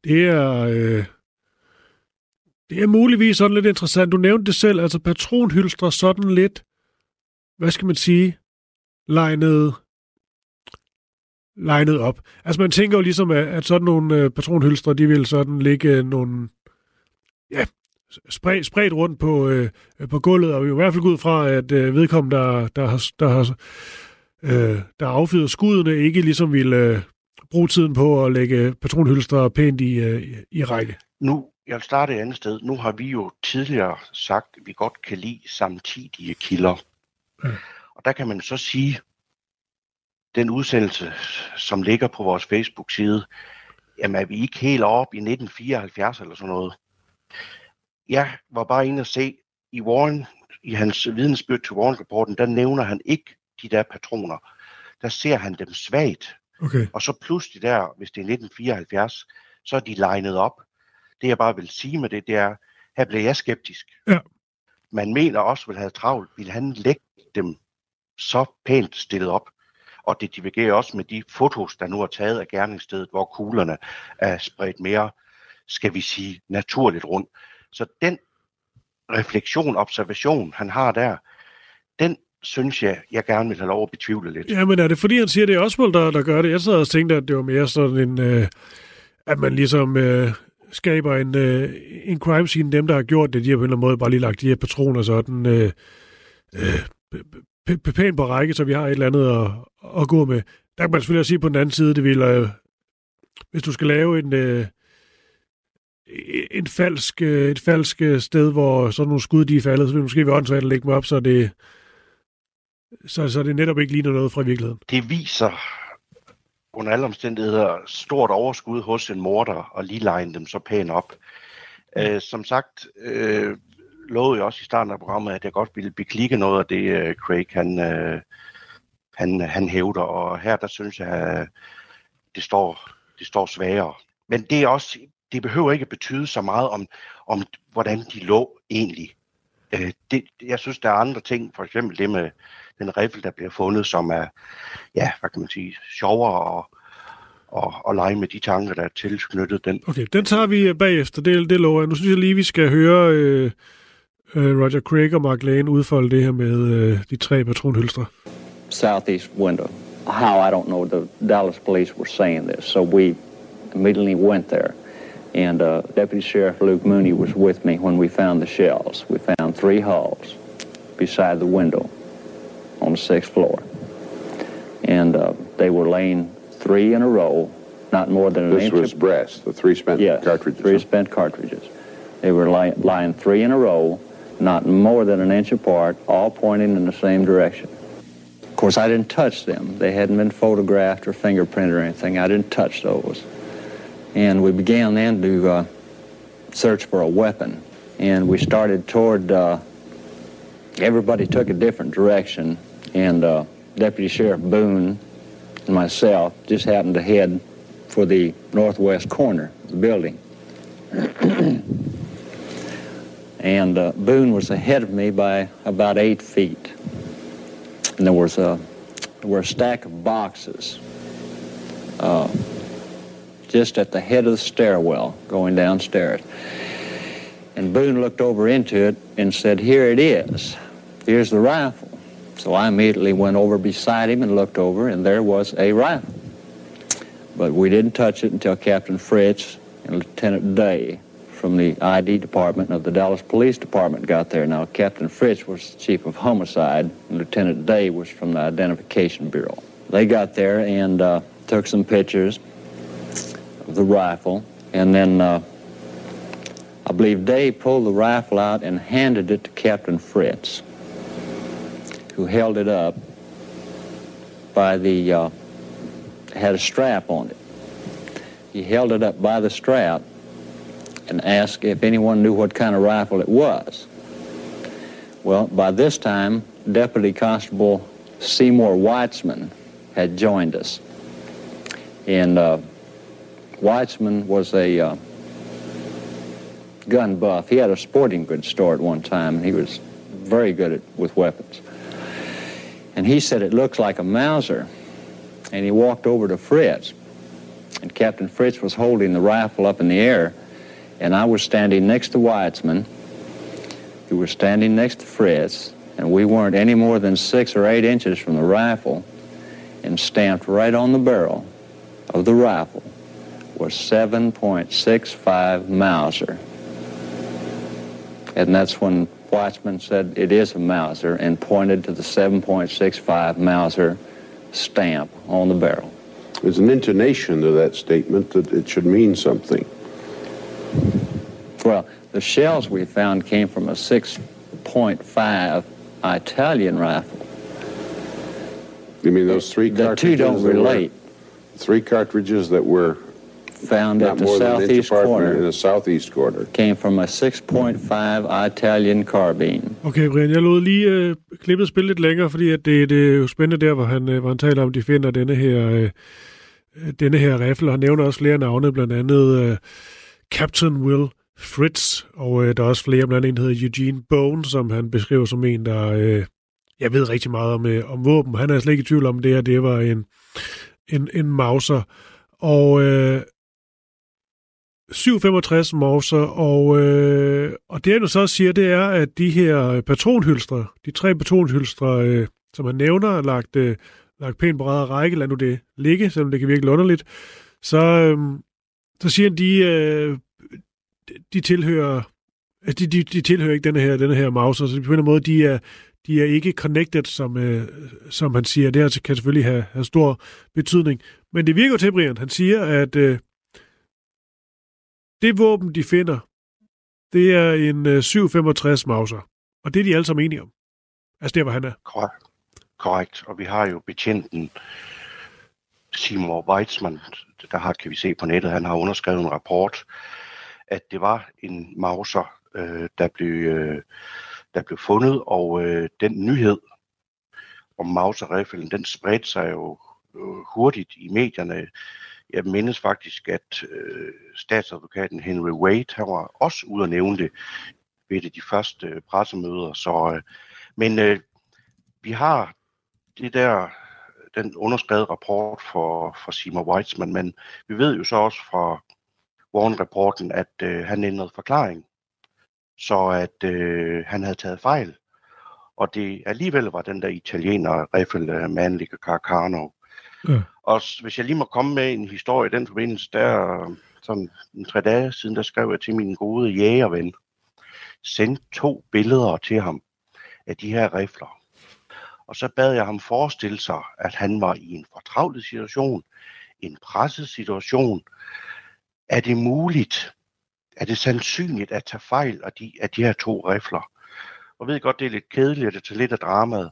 det er... Øh, det er muligvis sådan lidt interessant. Du nævnte det selv, altså patronhylstre sådan lidt, hvad skal man sige, legnet, legnet op. Altså man tænker jo ligesom, at, at sådan nogle øh, patronhylstre, de vil sådan ligge nogle, ja, spredt, spredt rundt på, øh, på gulvet, og vi er i hvert fald ud fra, at øh, vedkommende, der, der har, der har øh, der affyret skuddene, ikke ligesom ville øh, bruge tiden på at lægge patronhylstre pænt i, øh, i række.
Nu jeg vil starte et andet sted. Nu har vi jo tidligere sagt, at vi godt kan lide samtidige kilder.
Ja.
Og der kan man så sige, den udsendelse, som ligger på vores Facebook-side, jamen er vi ikke helt oppe i 1974 eller sådan noget. Jeg var bare inde og se, i Warren, i hans vidensbyrd til Warren-rapporten, der nævner han ikke de der patroner. Der ser han dem svagt.
Okay.
Og så pludselig der, hvis det er 1974, så er de legnet op. Det jeg bare vil sige med det, det er, her blev jeg skeptisk.
Ja.
Man mener også, vil have travlt, vil han lægge dem så pænt stillet op. Og det divergerer også med de fotos, der nu er taget af gerningsstedet, hvor kuglerne er spredt mere, skal vi sige, naturligt rundt. Så den refleksion, observation, han har der, den synes jeg, jeg gerne vil have lov at betvivle lidt.
Ja, men er det fordi, han siger, det er Oswald, der, der gør det? Jeg sad og tænkte, at det var mere sådan en, øh, at man ligesom øh, skaber en, øh, en crime scene. Dem, der har gjort det, de har på en eller anden måde bare lige lagt de her patroner sådan øh, øh, pænt på række, så vi har et eller andet at, at gå med. Der kan man selvfølgelig også sige på den anden side, det vil, øh, hvis du skal lave en, øh, en falsk, øh, et falsk øh, sted, hvor sådan nogle skud de er faldet, så vil måske være åndssvagt at lægge dem op, så det, så, så det netop ikke ligner noget fra virkeligheden.
Det viser under alle omstændigheder stort overskud hos en morder og lige line dem så pænt op. Øh, som sagt, øh, lovede jeg også i starten af programmet, at jeg godt ville beklikke noget af det, øh, Craig han, øh, han, han hævder, og her der synes jeg, at det står, det står sværere. Men det er også, det behøver ikke at betyde så meget om, om hvordan de lå egentlig. Øh, det, jeg synes, der er andre ting, for eksempel det med den riffel, der bliver fundet, som er, ja, hvad kan man sige, sjovere og, og, og lege med de tanker, der er tilknyttet den.
Okay, den tager vi øh, bagefter, det, det lover jeg. Nu synes jeg lige, vi skal høre øh, øh, Roger Craig og Mark Lane udfolde det her med øh, de tre patronhylstre.
Southeast window. How, I don't know. The Dallas police were saying this, so we immediately went there. And uh, Deputy Sheriff Luke Mooney was with me when we found the shells. We found three hulls beside the window on the sixth floor. And uh, they were laying three in a row, not more than an
This
inch
was
apart.
brass, the three spent
Yes,
cartridges.
three spent cartridges. They were ly- lying three in a row, not more than an inch apart, all pointing in the same direction. Of course, I didn't touch them. They hadn't been photographed or fingerprinted or anything. I didn't touch those. And we began then to uh, search for a weapon. And we started toward, uh, everybody took a different direction. And uh, Deputy Sheriff Boone and myself just happened to head for the northwest corner of the building. and uh, Boone was ahead of me by about eight feet. And there was a, there were a stack of boxes uh, just at the head of the stairwell going downstairs. And Boone looked over into it and said, Here it is. Here's the rifle. So I immediately went over beside him and looked over, and there was a rifle. But we didn't touch it until Captain Fritz and Lieutenant Day from the ID department of the Dallas Police Department got there. Now, Captain Fritz was chief of homicide, and Lieutenant Day was from the Identification Bureau. They got there and uh, took some pictures the rifle, and then uh, I believe Dave pulled the rifle out and handed it to Captain Fritz, who held it up by the, uh, had a strap on it. He held it up by the strap and asked if anyone knew what kind of rifle it was. Well, by this time, Deputy Constable Seymour Weitzman had joined us. And uh, Weitzman was a uh, gun buff. He had a sporting goods store at one time, and he was very good at, with weapons. And he said it looks like a Mauser. And he walked over to Fritz. And Captain Fritz was holding the rifle up in the air, and I was standing next to Weitzman, who was standing next to Fritz, and we weren't any more than six or eight inches from the rifle, and stamped right on the barrel of the rifle was 7.65 Mauser. And that's when Weitzman said it is a Mauser and pointed to the 7.65 Mauser stamp on the barrel.
There's an intonation to that statement that it should mean something.
Well, the shells we found came from a 6.5 Italian rifle.
You mean those three
The two don't
that were-
relate.
Three cartridges that were
Found
not
at the southeast corner
the southeast corner.
came from a 6.5 Italian carbine.
Okay, Brian, jeg lod lige øh, klippet spille lidt længere, fordi at det, det er jo spændende der, hvor han, øh, hvor han taler om, de finder denne her, øh, denne her rifle. Han nævner også flere navne, blandt andet øh, Captain Will Fritz, og øh, der er også flere, blandt andet en, der hedder Eugene Bone, som han beskriver som en, der øh, jeg ved rigtig meget om, øh, om våben. Han er slet ikke i tvivl om, det her det var en, en, en Mauser. Og øh, 765 Morser, og, øh, og det han så siger, det er, at de her patronhylstre, de tre patronhylstre, øh, som han nævner, er lagt, øh, lagt pænt på række, række, lad nu det ligge, selvom det kan virke underligt, så, øh, så siger han, de, øh, de tilhører de, de, de tilhører ikke denne her, denne her Mauser, så på en eller anden måde, de er, de er ikke connected, som, øh, som han siger. Det her kan selvfølgelig have, have stor betydning. Men det virker jo til, Brian, han siger, at øh, det våben, de finder, det er en øh, 765 Mauser. Og det er de alle sammen enige om. Altså der, hvor han er.
Korrekt. Korrekt. Og vi har jo betjenten Seymour Weizmann, der har, kan vi se på nettet, han har underskrevet en rapport, at det var en Mauser, øh, der, blev, øh, der blev fundet, og øh, den nyhed om Mauser-riflen, den spredte sig jo øh, hurtigt i medierne. Jeg mindes faktisk, at øh, statsadvokaten Henry Wade, han var også ude at nævne det ved det de første øh, pressemøder. Så, øh, men øh, vi har det der, den underskrevet rapport for, for Seymour Weitzman, men vi ved jo så også fra Warren-rapporten, at øh, han ændrede forklaring, så at øh, han havde taget fejl. Og det alligevel var den der italiener, Riffel øh, Manlica Carcano.
Ja.
Og hvis jeg lige må komme med en historie i den forbindelse, der sådan en tre dage siden, der skrev jeg til min gode jægerven, sendte to billeder til ham af de her rifler. Og så bad jeg ham forestille sig, at han var i en fortravlet situation, en presset situation. Er det muligt, er det sandsynligt at tage fejl af de, af de her to rifler? Og ved godt, det er lidt kedeligt, at det tager lidt af dramaet.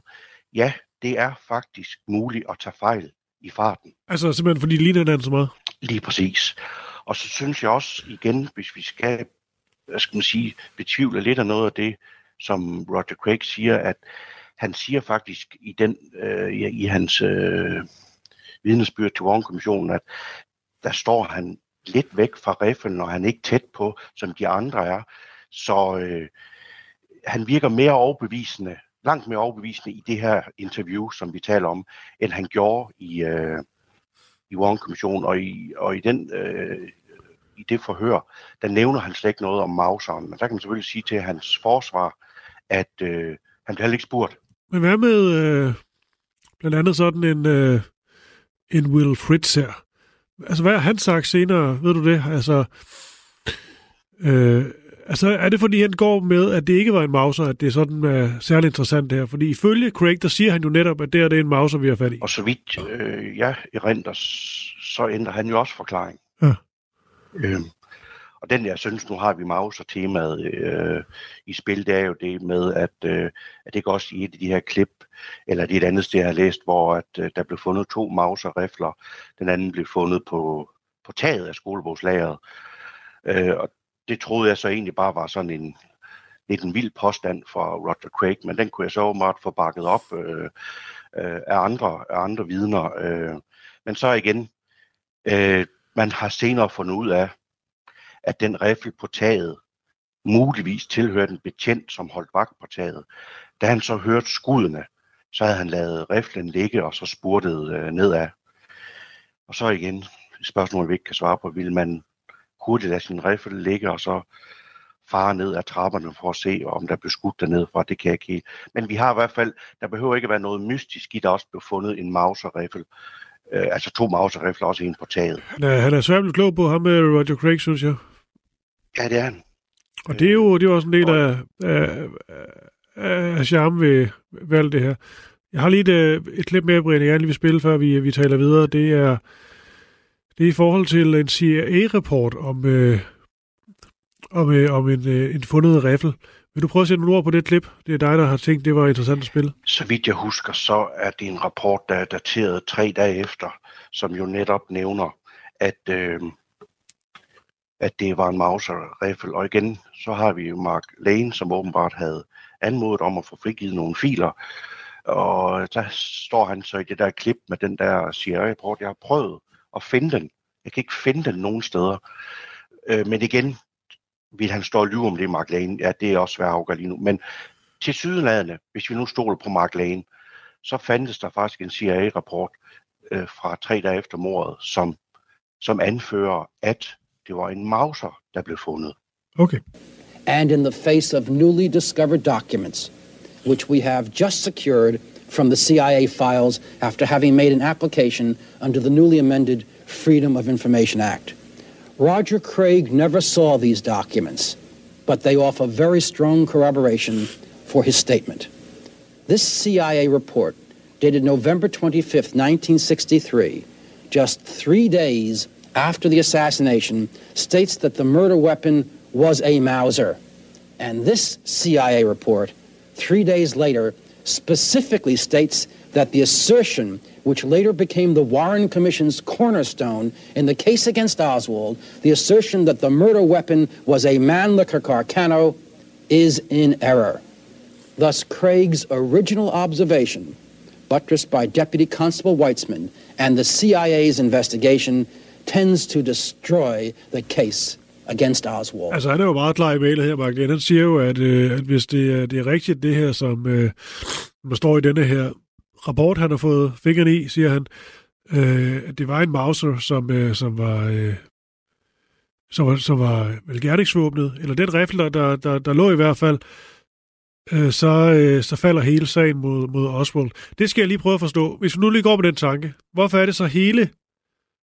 Ja, det er faktisk muligt at tage fejl i farten.
Altså simpelthen, fordi de ligner hinanden så meget.
Lige præcis. Og så synes jeg også igen, hvis vi skal, hvad skal man sige, betvivle lidt af noget af det, som Roger Craig siger, at han siger faktisk i, den, øh, i, i hans øh, vidnesbyrd til Warren-kommissionen, at der står han lidt væk fra riffelen, og han er ikke tæt på, som de andre er. Så øh, han virker mere overbevisende, langt mere overbevisende i det her interview, som vi taler om, end han gjorde i, øh, i Warren-kommissionen, og i, og i, den, øh, i det forhør, der nævner han slet ikke noget om Mauseren. Men der kan man selvfølgelig sige til hans forsvar, at øh, han bliver heller ikke spurgt.
Men hvad med øh, blandt andet sådan en, øh, en Will Fritz her? Altså, hvad har han sagt senere? Ved du det? Altså, øh, altså, er det fordi, han går med, at det ikke var en mauser, at det er sådan er særlig interessant her? Fordi ifølge Craig, der siger han jo netop, at det her det er en mauser, vi har fat i.
Og så vidt øh, jeg erindrer, så ændrer han jo også forklaring.
Ja.
Øhm, og den jeg synes, nu har vi Mauser-temaet øh, i spil, det er jo det med, at, øh, at det går også i et af de her klip, eller det er et andet sted, jeg har læst, hvor at, øh, der blev fundet to Mauser-rifler. Den anden blev fundet på, på taget af skolebogslageret. Øh, og det troede jeg så egentlig bare var sådan en, lidt en vild påstand fra Roger Craig, men den kunne jeg så åbenbart få bakket op øh, øh, af, andre, af andre vidner. Øh. Men så igen, øh, man har senere fundet ud af, at den riffel på taget muligvis tilhørte en betjent, som holdt vagt på taget. Da han så hørte skuddene, så havde han lavet riflen ligge og så spurtet øh, nedad. Og så igen, et spørgsmål, vi ikke kan svare på, vil man hurtigt lade sin riffel ligge og så fare ned ad trapperne for at se, om der blev skudt dernede fra. Det kan jeg ikke. Men vi har i hvert fald, der behøver ikke at være noget mystisk i, der også blev fundet en mauser-riffel. Øh, altså to mauser-rifler, også en på taget.
Han er, han er svært blevet klog på ham med Roger Craig, synes jeg.
Ja, det er han.
Og det er jo, det er også en del af, af, af, af charme ved, ved alt det her. Jeg har lige et, øh, et klip mere, Brian, jeg gerne lige vil spille, før vi, vi taler videre. Det er, det er i forhold til en CIA-rapport om, øh, om, øh, om en, øh, en fundet riffel. Vil du prøve at sætte nogle ord på det klip? Det er dig, der har tænkt, det var interessant at spille.
Så vidt jeg husker, så er det en rapport, der er dateret tre dage efter, som jo netop nævner, at, øh, at det var en Mauser-riffel. Og igen, så har vi jo Mark Lane, som åbenbart havde anmodet om at få frigivet nogle filer. Og der står han så i det der klip med den der CIA-rapport. Jeg har prøvet at finde den. Jeg kan ikke finde den nogen steder. Øh, men igen, vil han stå og lyve om det, Mark Lane? Ja, det er også svært at lige nu. Men til sydenladende, hvis vi nu stoler på Mark Lane, så fandtes der faktisk en CIA-rapport øh, fra tre dage efter mordet, som, som anfører, at det var en mauser, der blev fundet.
Okay.
And in the face of newly discovered documents, which we have just secured from the CIA files after having made an application under the newly amended Freedom of Information Act. Roger Craig never saw these documents, but they offer very strong corroboration for his statement. This CIA report, dated November 25th, 1963, just three days after the assassination, states that the murder weapon was a Mauser. And this CIA report, three days later, specifically states that the assertion which later became the Warren Commission's cornerstone in the case against Oswald, the assertion that the murder weapon was a Mannlicher Carcano, is in error. Thus, Craig's original observation, buttressed by Deputy Constable Weitzman and the CIA's investigation, tends to destroy the case against Oswald.
Altså, han er jo meget klar i mailet her, Mark Han siger jo, at, øh, at hvis det er, det er rigtigt, det her, som øh, man står i denne her rapport, han har fået fingrene i, siger han, øh, at det var en Mauser, som, øh, som var... Øh, som var, som var øh, vel gerningsvåbnet, eller den rifle, der, der, der, der lå i hvert fald, øh, så, øh, så falder hele sagen mod, mod Oswald. Det skal jeg lige prøve at forstå. Hvis vi nu lige går med den tanke, hvorfor er det så hele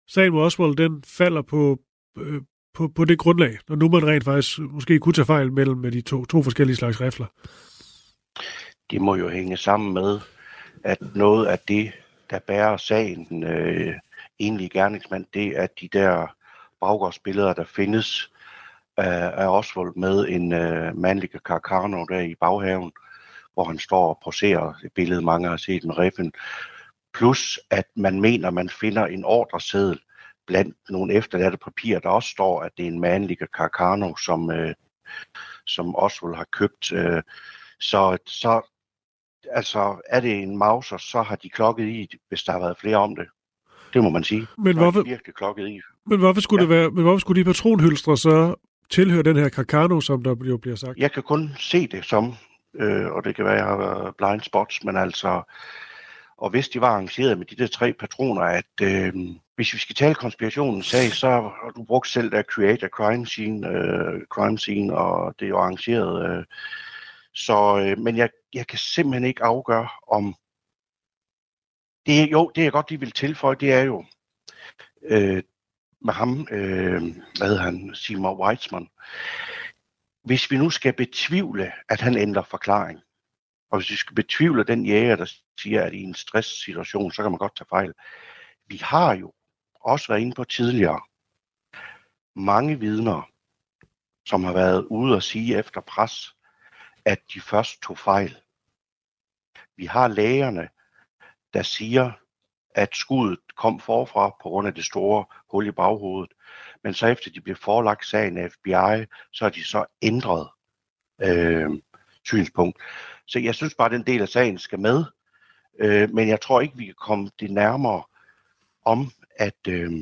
sagen mod Oswald, den falder på, øh, på, på det grundlag, når nu man rent faktisk måske kunne tage fejl mellem med de to, to forskellige slags rifler?
Det må jo hænge sammen med, at noget af det, der bærer sagen, den øh, egentlige gerningsmand, det er de der baggårdsbilleder, der findes øh, af Oswald med en øh, mandlig Carcano der i baghaven, hvor han står og poserer et billede, mange har set en riffen. Plus at man mener, man finder en ordreseddel blandt nogle efterladte papirer, der også står, at det er en mandlig Carcano, som, øh, som Oswald har købt. Øh, så, så altså, er det en mauser, så har de klokket i, hvis der har været flere om det. Det må man sige.
Men
så
hvorfor,
virkelig klokket i.
Men hvorfor skulle, ja. det være, men hvorfor skulle de patronhylstre så tilhøre den her Carcano, som der jo bliver sagt?
Jeg kan kun se det som, øh, og det kan være, jeg har været blind spots, men altså, og hvis de var arrangeret med de der tre patroner, at øh, hvis vi skal tale konspirationen sag, så har du brugt selv der Create a Crime Scene, øh, crime scene og det er jo arrangeret. Øh, så, øh, men jeg, jeg kan simpelthen ikke afgøre, om... Det, jo, det jeg godt lige vil tilføje, det er jo øh, med ham, øh, hvad hedder han, Simon Weitzman. Hvis vi nu skal betvivle, at han ændrer forklaring, og hvis vi skal betvivle den jæger, der siger, at i en stresssituation, så kan man godt tage fejl. Vi har jo også været inde på tidligere mange vidner, som har været ude og sige efter pres, at de først tog fejl. Vi har lægerne, der siger, at skuddet kom forfra på grund af det store hul i baghovedet. Men så efter de blev forelagt sagen af FBI, så har de så ændret øh, synspunkt. Så jeg synes bare, at den del af sagen skal med. Øh, men jeg tror ikke, vi kan komme det nærmere om, at øh,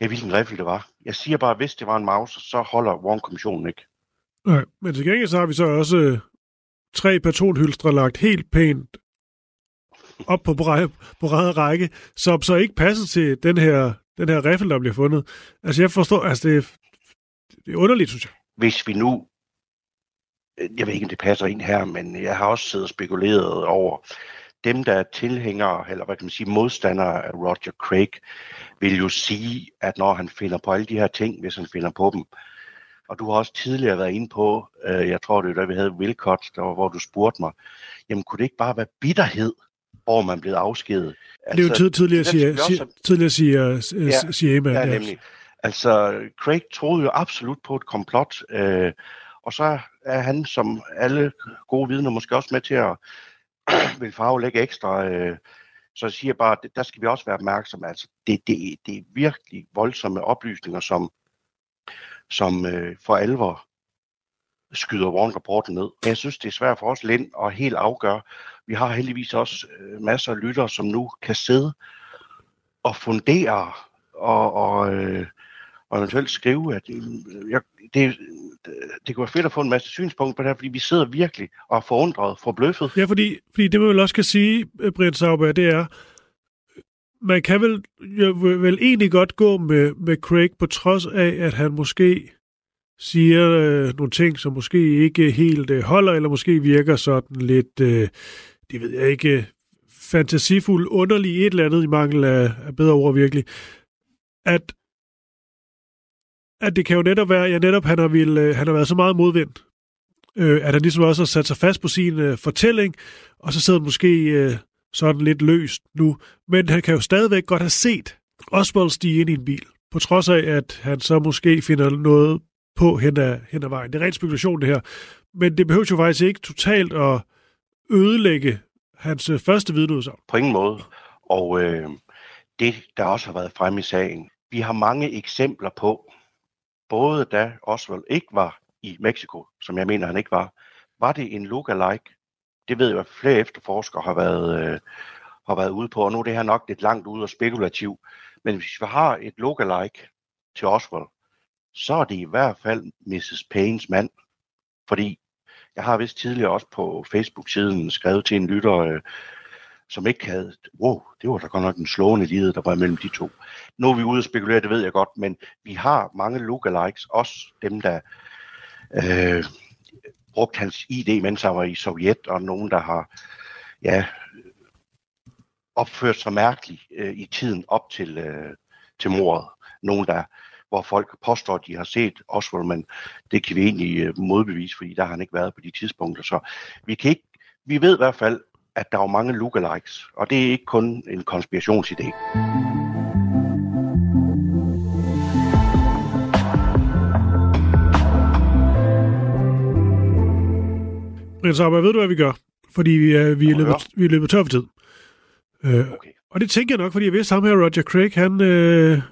ja, hvilken riffel det var. Jeg siger bare, at hvis det var en mouse, så holder Warren-kommissionen ikke.
Nej, men til gengæld så har vi så også øh, tre patronhylstre lagt helt pænt op på, på række, som så ikke passer til den her, den her riffel, der bliver fundet. Altså jeg forstår, altså det, det er underligt, synes jeg.
Hvis vi nu, jeg ved ikke, om det passer ind her, men jeg har også siddet og spekuleret over, dem, der er tilhængere, eller hvad kan man sige, modstandere af Roger Craig, vil jo sige, at når han finder på alle de her ting, hvis han finder på dem, og du har også tidligere været inde på, øh, jeg tror det er da vi havde Wilcott, der var, hvor du spurgte mig, jamen kunne det ikke bare være bitterhed, hvor man blev afskedet?
Altså, det er jo altså, tid, tidligere, siger, siger, tidligere siger,
ja,
siger man.
Ja, nemlig. Altså, Craig troede jo absolut på et komplot, øh, og så er han, som alle gode vidner, måske også med til at vil farvelægge ekstra. Øh, så jeg siger bare, at der skal vi også være opmærksomme. Altså, det, det, det er virkelig voldsomme oplysninger, som, som øh, for alvor skyder Warren-rapporten ned. Jeg synes, det er svært for os Lind at helt afgøre. Vi har heldigvis også øh, masser af lyttere, som nu kan sidde og fundere og, og, øh, og eventuelt skrive, at øh, jeg, det, det kunne være fedt at få en masse synspunkter på det her, fordi vi sidder virkelig og er forundret, forbløffet.
Ja, fordi, fordi det man vel også kan sige, øh, Brian Sauber, det er, man kan vel, vel egentlig godt gå med, med Craig, på trods af, at han måske siger øh, nogle ting, som måske ikke helt øh, holder, eller måske virker sådan lidt, øh, det ved jeg ikke, fantasifuld, underlig et eller andet i mangel af, af bedre ord virkelig, at at det kan jo netop være, ja netop han har, vil, øh, han har været så meget modvind, øh, at han ligesom også har sat sig fast på sin øh, fortælling, og så sidder han måske øh, sådan lidt løst nu. Men han kan jo stadigvæk godt have set Oswald stige ind i en bil, på trods af, at han så måske finder noget på hen ad, hen ad vejen. Det er rent spekulation, det her. Men det behøver jo faktisk ikke totalt at ødelægge hans øh, første vidneudsagn.
På ingen måde. Og øh, det, der også har været fremme i sagen, vi har mange eksempler på, både da Oswald ikke var i Mexico, som jeg mener, han ikke var, var det en lookalike. Det ved jeg, at flere efterforskere har været, øh, har været ude på, og nu er det her nok lidt langt ude og spekulativ. Men hvis vi har et lookalike til Oswald, så er det i hvert fald Mrs. Paynes mand. Fordi jeg har vist tidligere også på Facebook-siden skrevet til en lytter, øh, som ikke havde, wow, det var da godt nok en slående lighed, der var mellem de to. Nu er vi ude og spekulere, det ved jeg godt, men vi har mange lookalikes, også dem, der øh, brugte hans ID, mens han var i Sovjet, og nogen, der har ja, opført sig mærkeligt øh, i tiden op til, øh, til mordet. Nogen, der hvor folk påstår, at de har set Oswald, men det kan vi egentlig øh, modbevise, fordi der har han ikke været på de tidspunkter. Så vi, kan ikke, vi ved i hvert fald, at der er mange lookalikes, og det er ikke kun en konspirationsidé.
Men så ved du, hvad vi gør? Fordi vi er, vi er, løbet, vi er løbet tør for tid. Øh, okay. Og det tænker jeg nok, fordi jeg ved, sammen her Roger Craig, han, øh,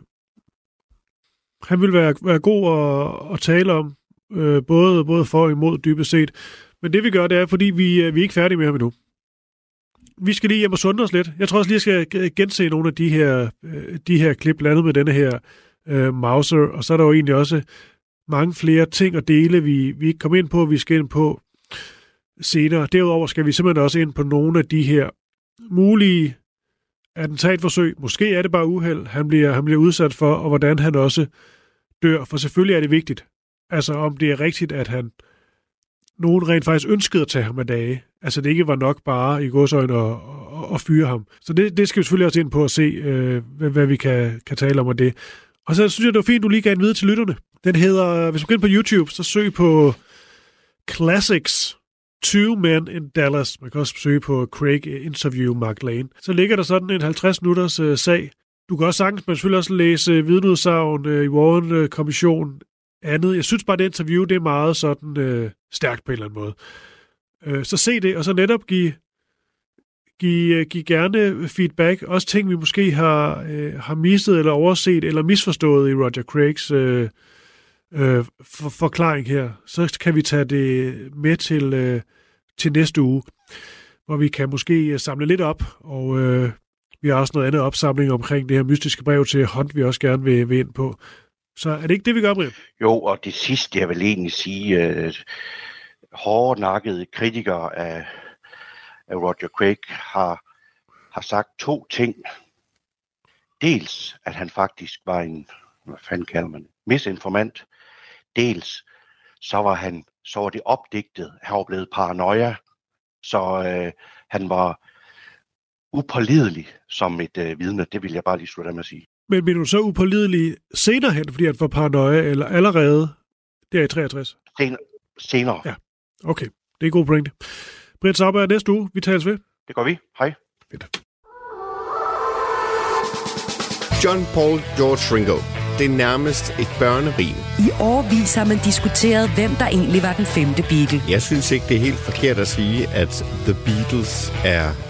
han vil være, være god at, at tale om, øh, både, både for og imod dybest set. Men det vi gør, det er, fordi vi, øh, vi er ikke færdige med ham endnu vi skal lige hjem og sunde os lidt. Jeg tror også lige, jeg skal gense nogle af de her, øh, de her klip, blandet med denne her øh, Mauser, og så er der jo egentlig også mange flere ting at dele, vi, vi ikke kommer ind på, vi skal ind på senere. Derudover skal vi simpelthen også ind på nogle af de her mulige attentatforsøg. Måske er det bare uheld, han bliver, han bliver udsat for, og hvordan han også dør. For selvfølgelig er det vigtigt. Altså om det er rigtigt, at han nogen rent faktisk ønskede at tage ham af dage. Altså det ikke var nok bare i godsøjne at, at, at fyre ham. Så det, det skal vi selvfølgelig også ind på at se, øh, hvad, hvad vi kan, kan tale om af det. Og så synes jeg, det var fint, du lige gav en videre til lytterne. Den hedder, hvis du går ind på YouTube, så søg på Classics 20 Men in Dallas. Man kan også søge på Craig Interview Mark Lane. Så ligger der sådan en 50 minutters øh, sag. Du kan også sagtens, men selvfølgelig også læse vidneudsagn øh, i Warren-kommission andet. Jeg synes bare, det interview, det er meget sådan øh, stærkt på en eller anden måde. Øh, så se det, og så netop give, give, øh, give gerne feedback. Også ting, vi måske har, øh, har mistet eller overset eller misforstået i Roger Craigs øh, øh, for, forklaring her. Så kan vi tage det med til, øh, til næste uge, hvor vi kan måske øh, samle lidt op, og øh, vi har også noget andet opsamling omkring det her mystiske brev til Hunt, vi også gerne vil, vil ind på. Så er det ikke det, vi gør, Brian?
Jo, og det sidste, jeg vil egentlig sige, øh, hårdnakkede kritikere af, af Roger Craig har, har sagt to ting. Dels, at han faktisk var en, hvad fanden kalder man misinformant. Dels, så var han så var det opdigtet. Han var blevet paranoia. Så øh, han var upålidelig som et øh, vidne. Det vil jeg bare lige slutte med at sige.
Men bliver du så upålidelig senere hen, fordi han får paranoia, eller allerede der i 63?
Sen- senere.
Ja, okay. Det er en god pointe. Britt Sauber næste uge. Vi tales ved.
Det gør vi. Hej.
Fedt.
John Paul George Ringo Det er nærmest et børnerim.
I årvis har man diskuteret, hvem der egentlig var den femte Beatle.
Jeg synes ikke, det er helt forkert at sige, at The Beatles er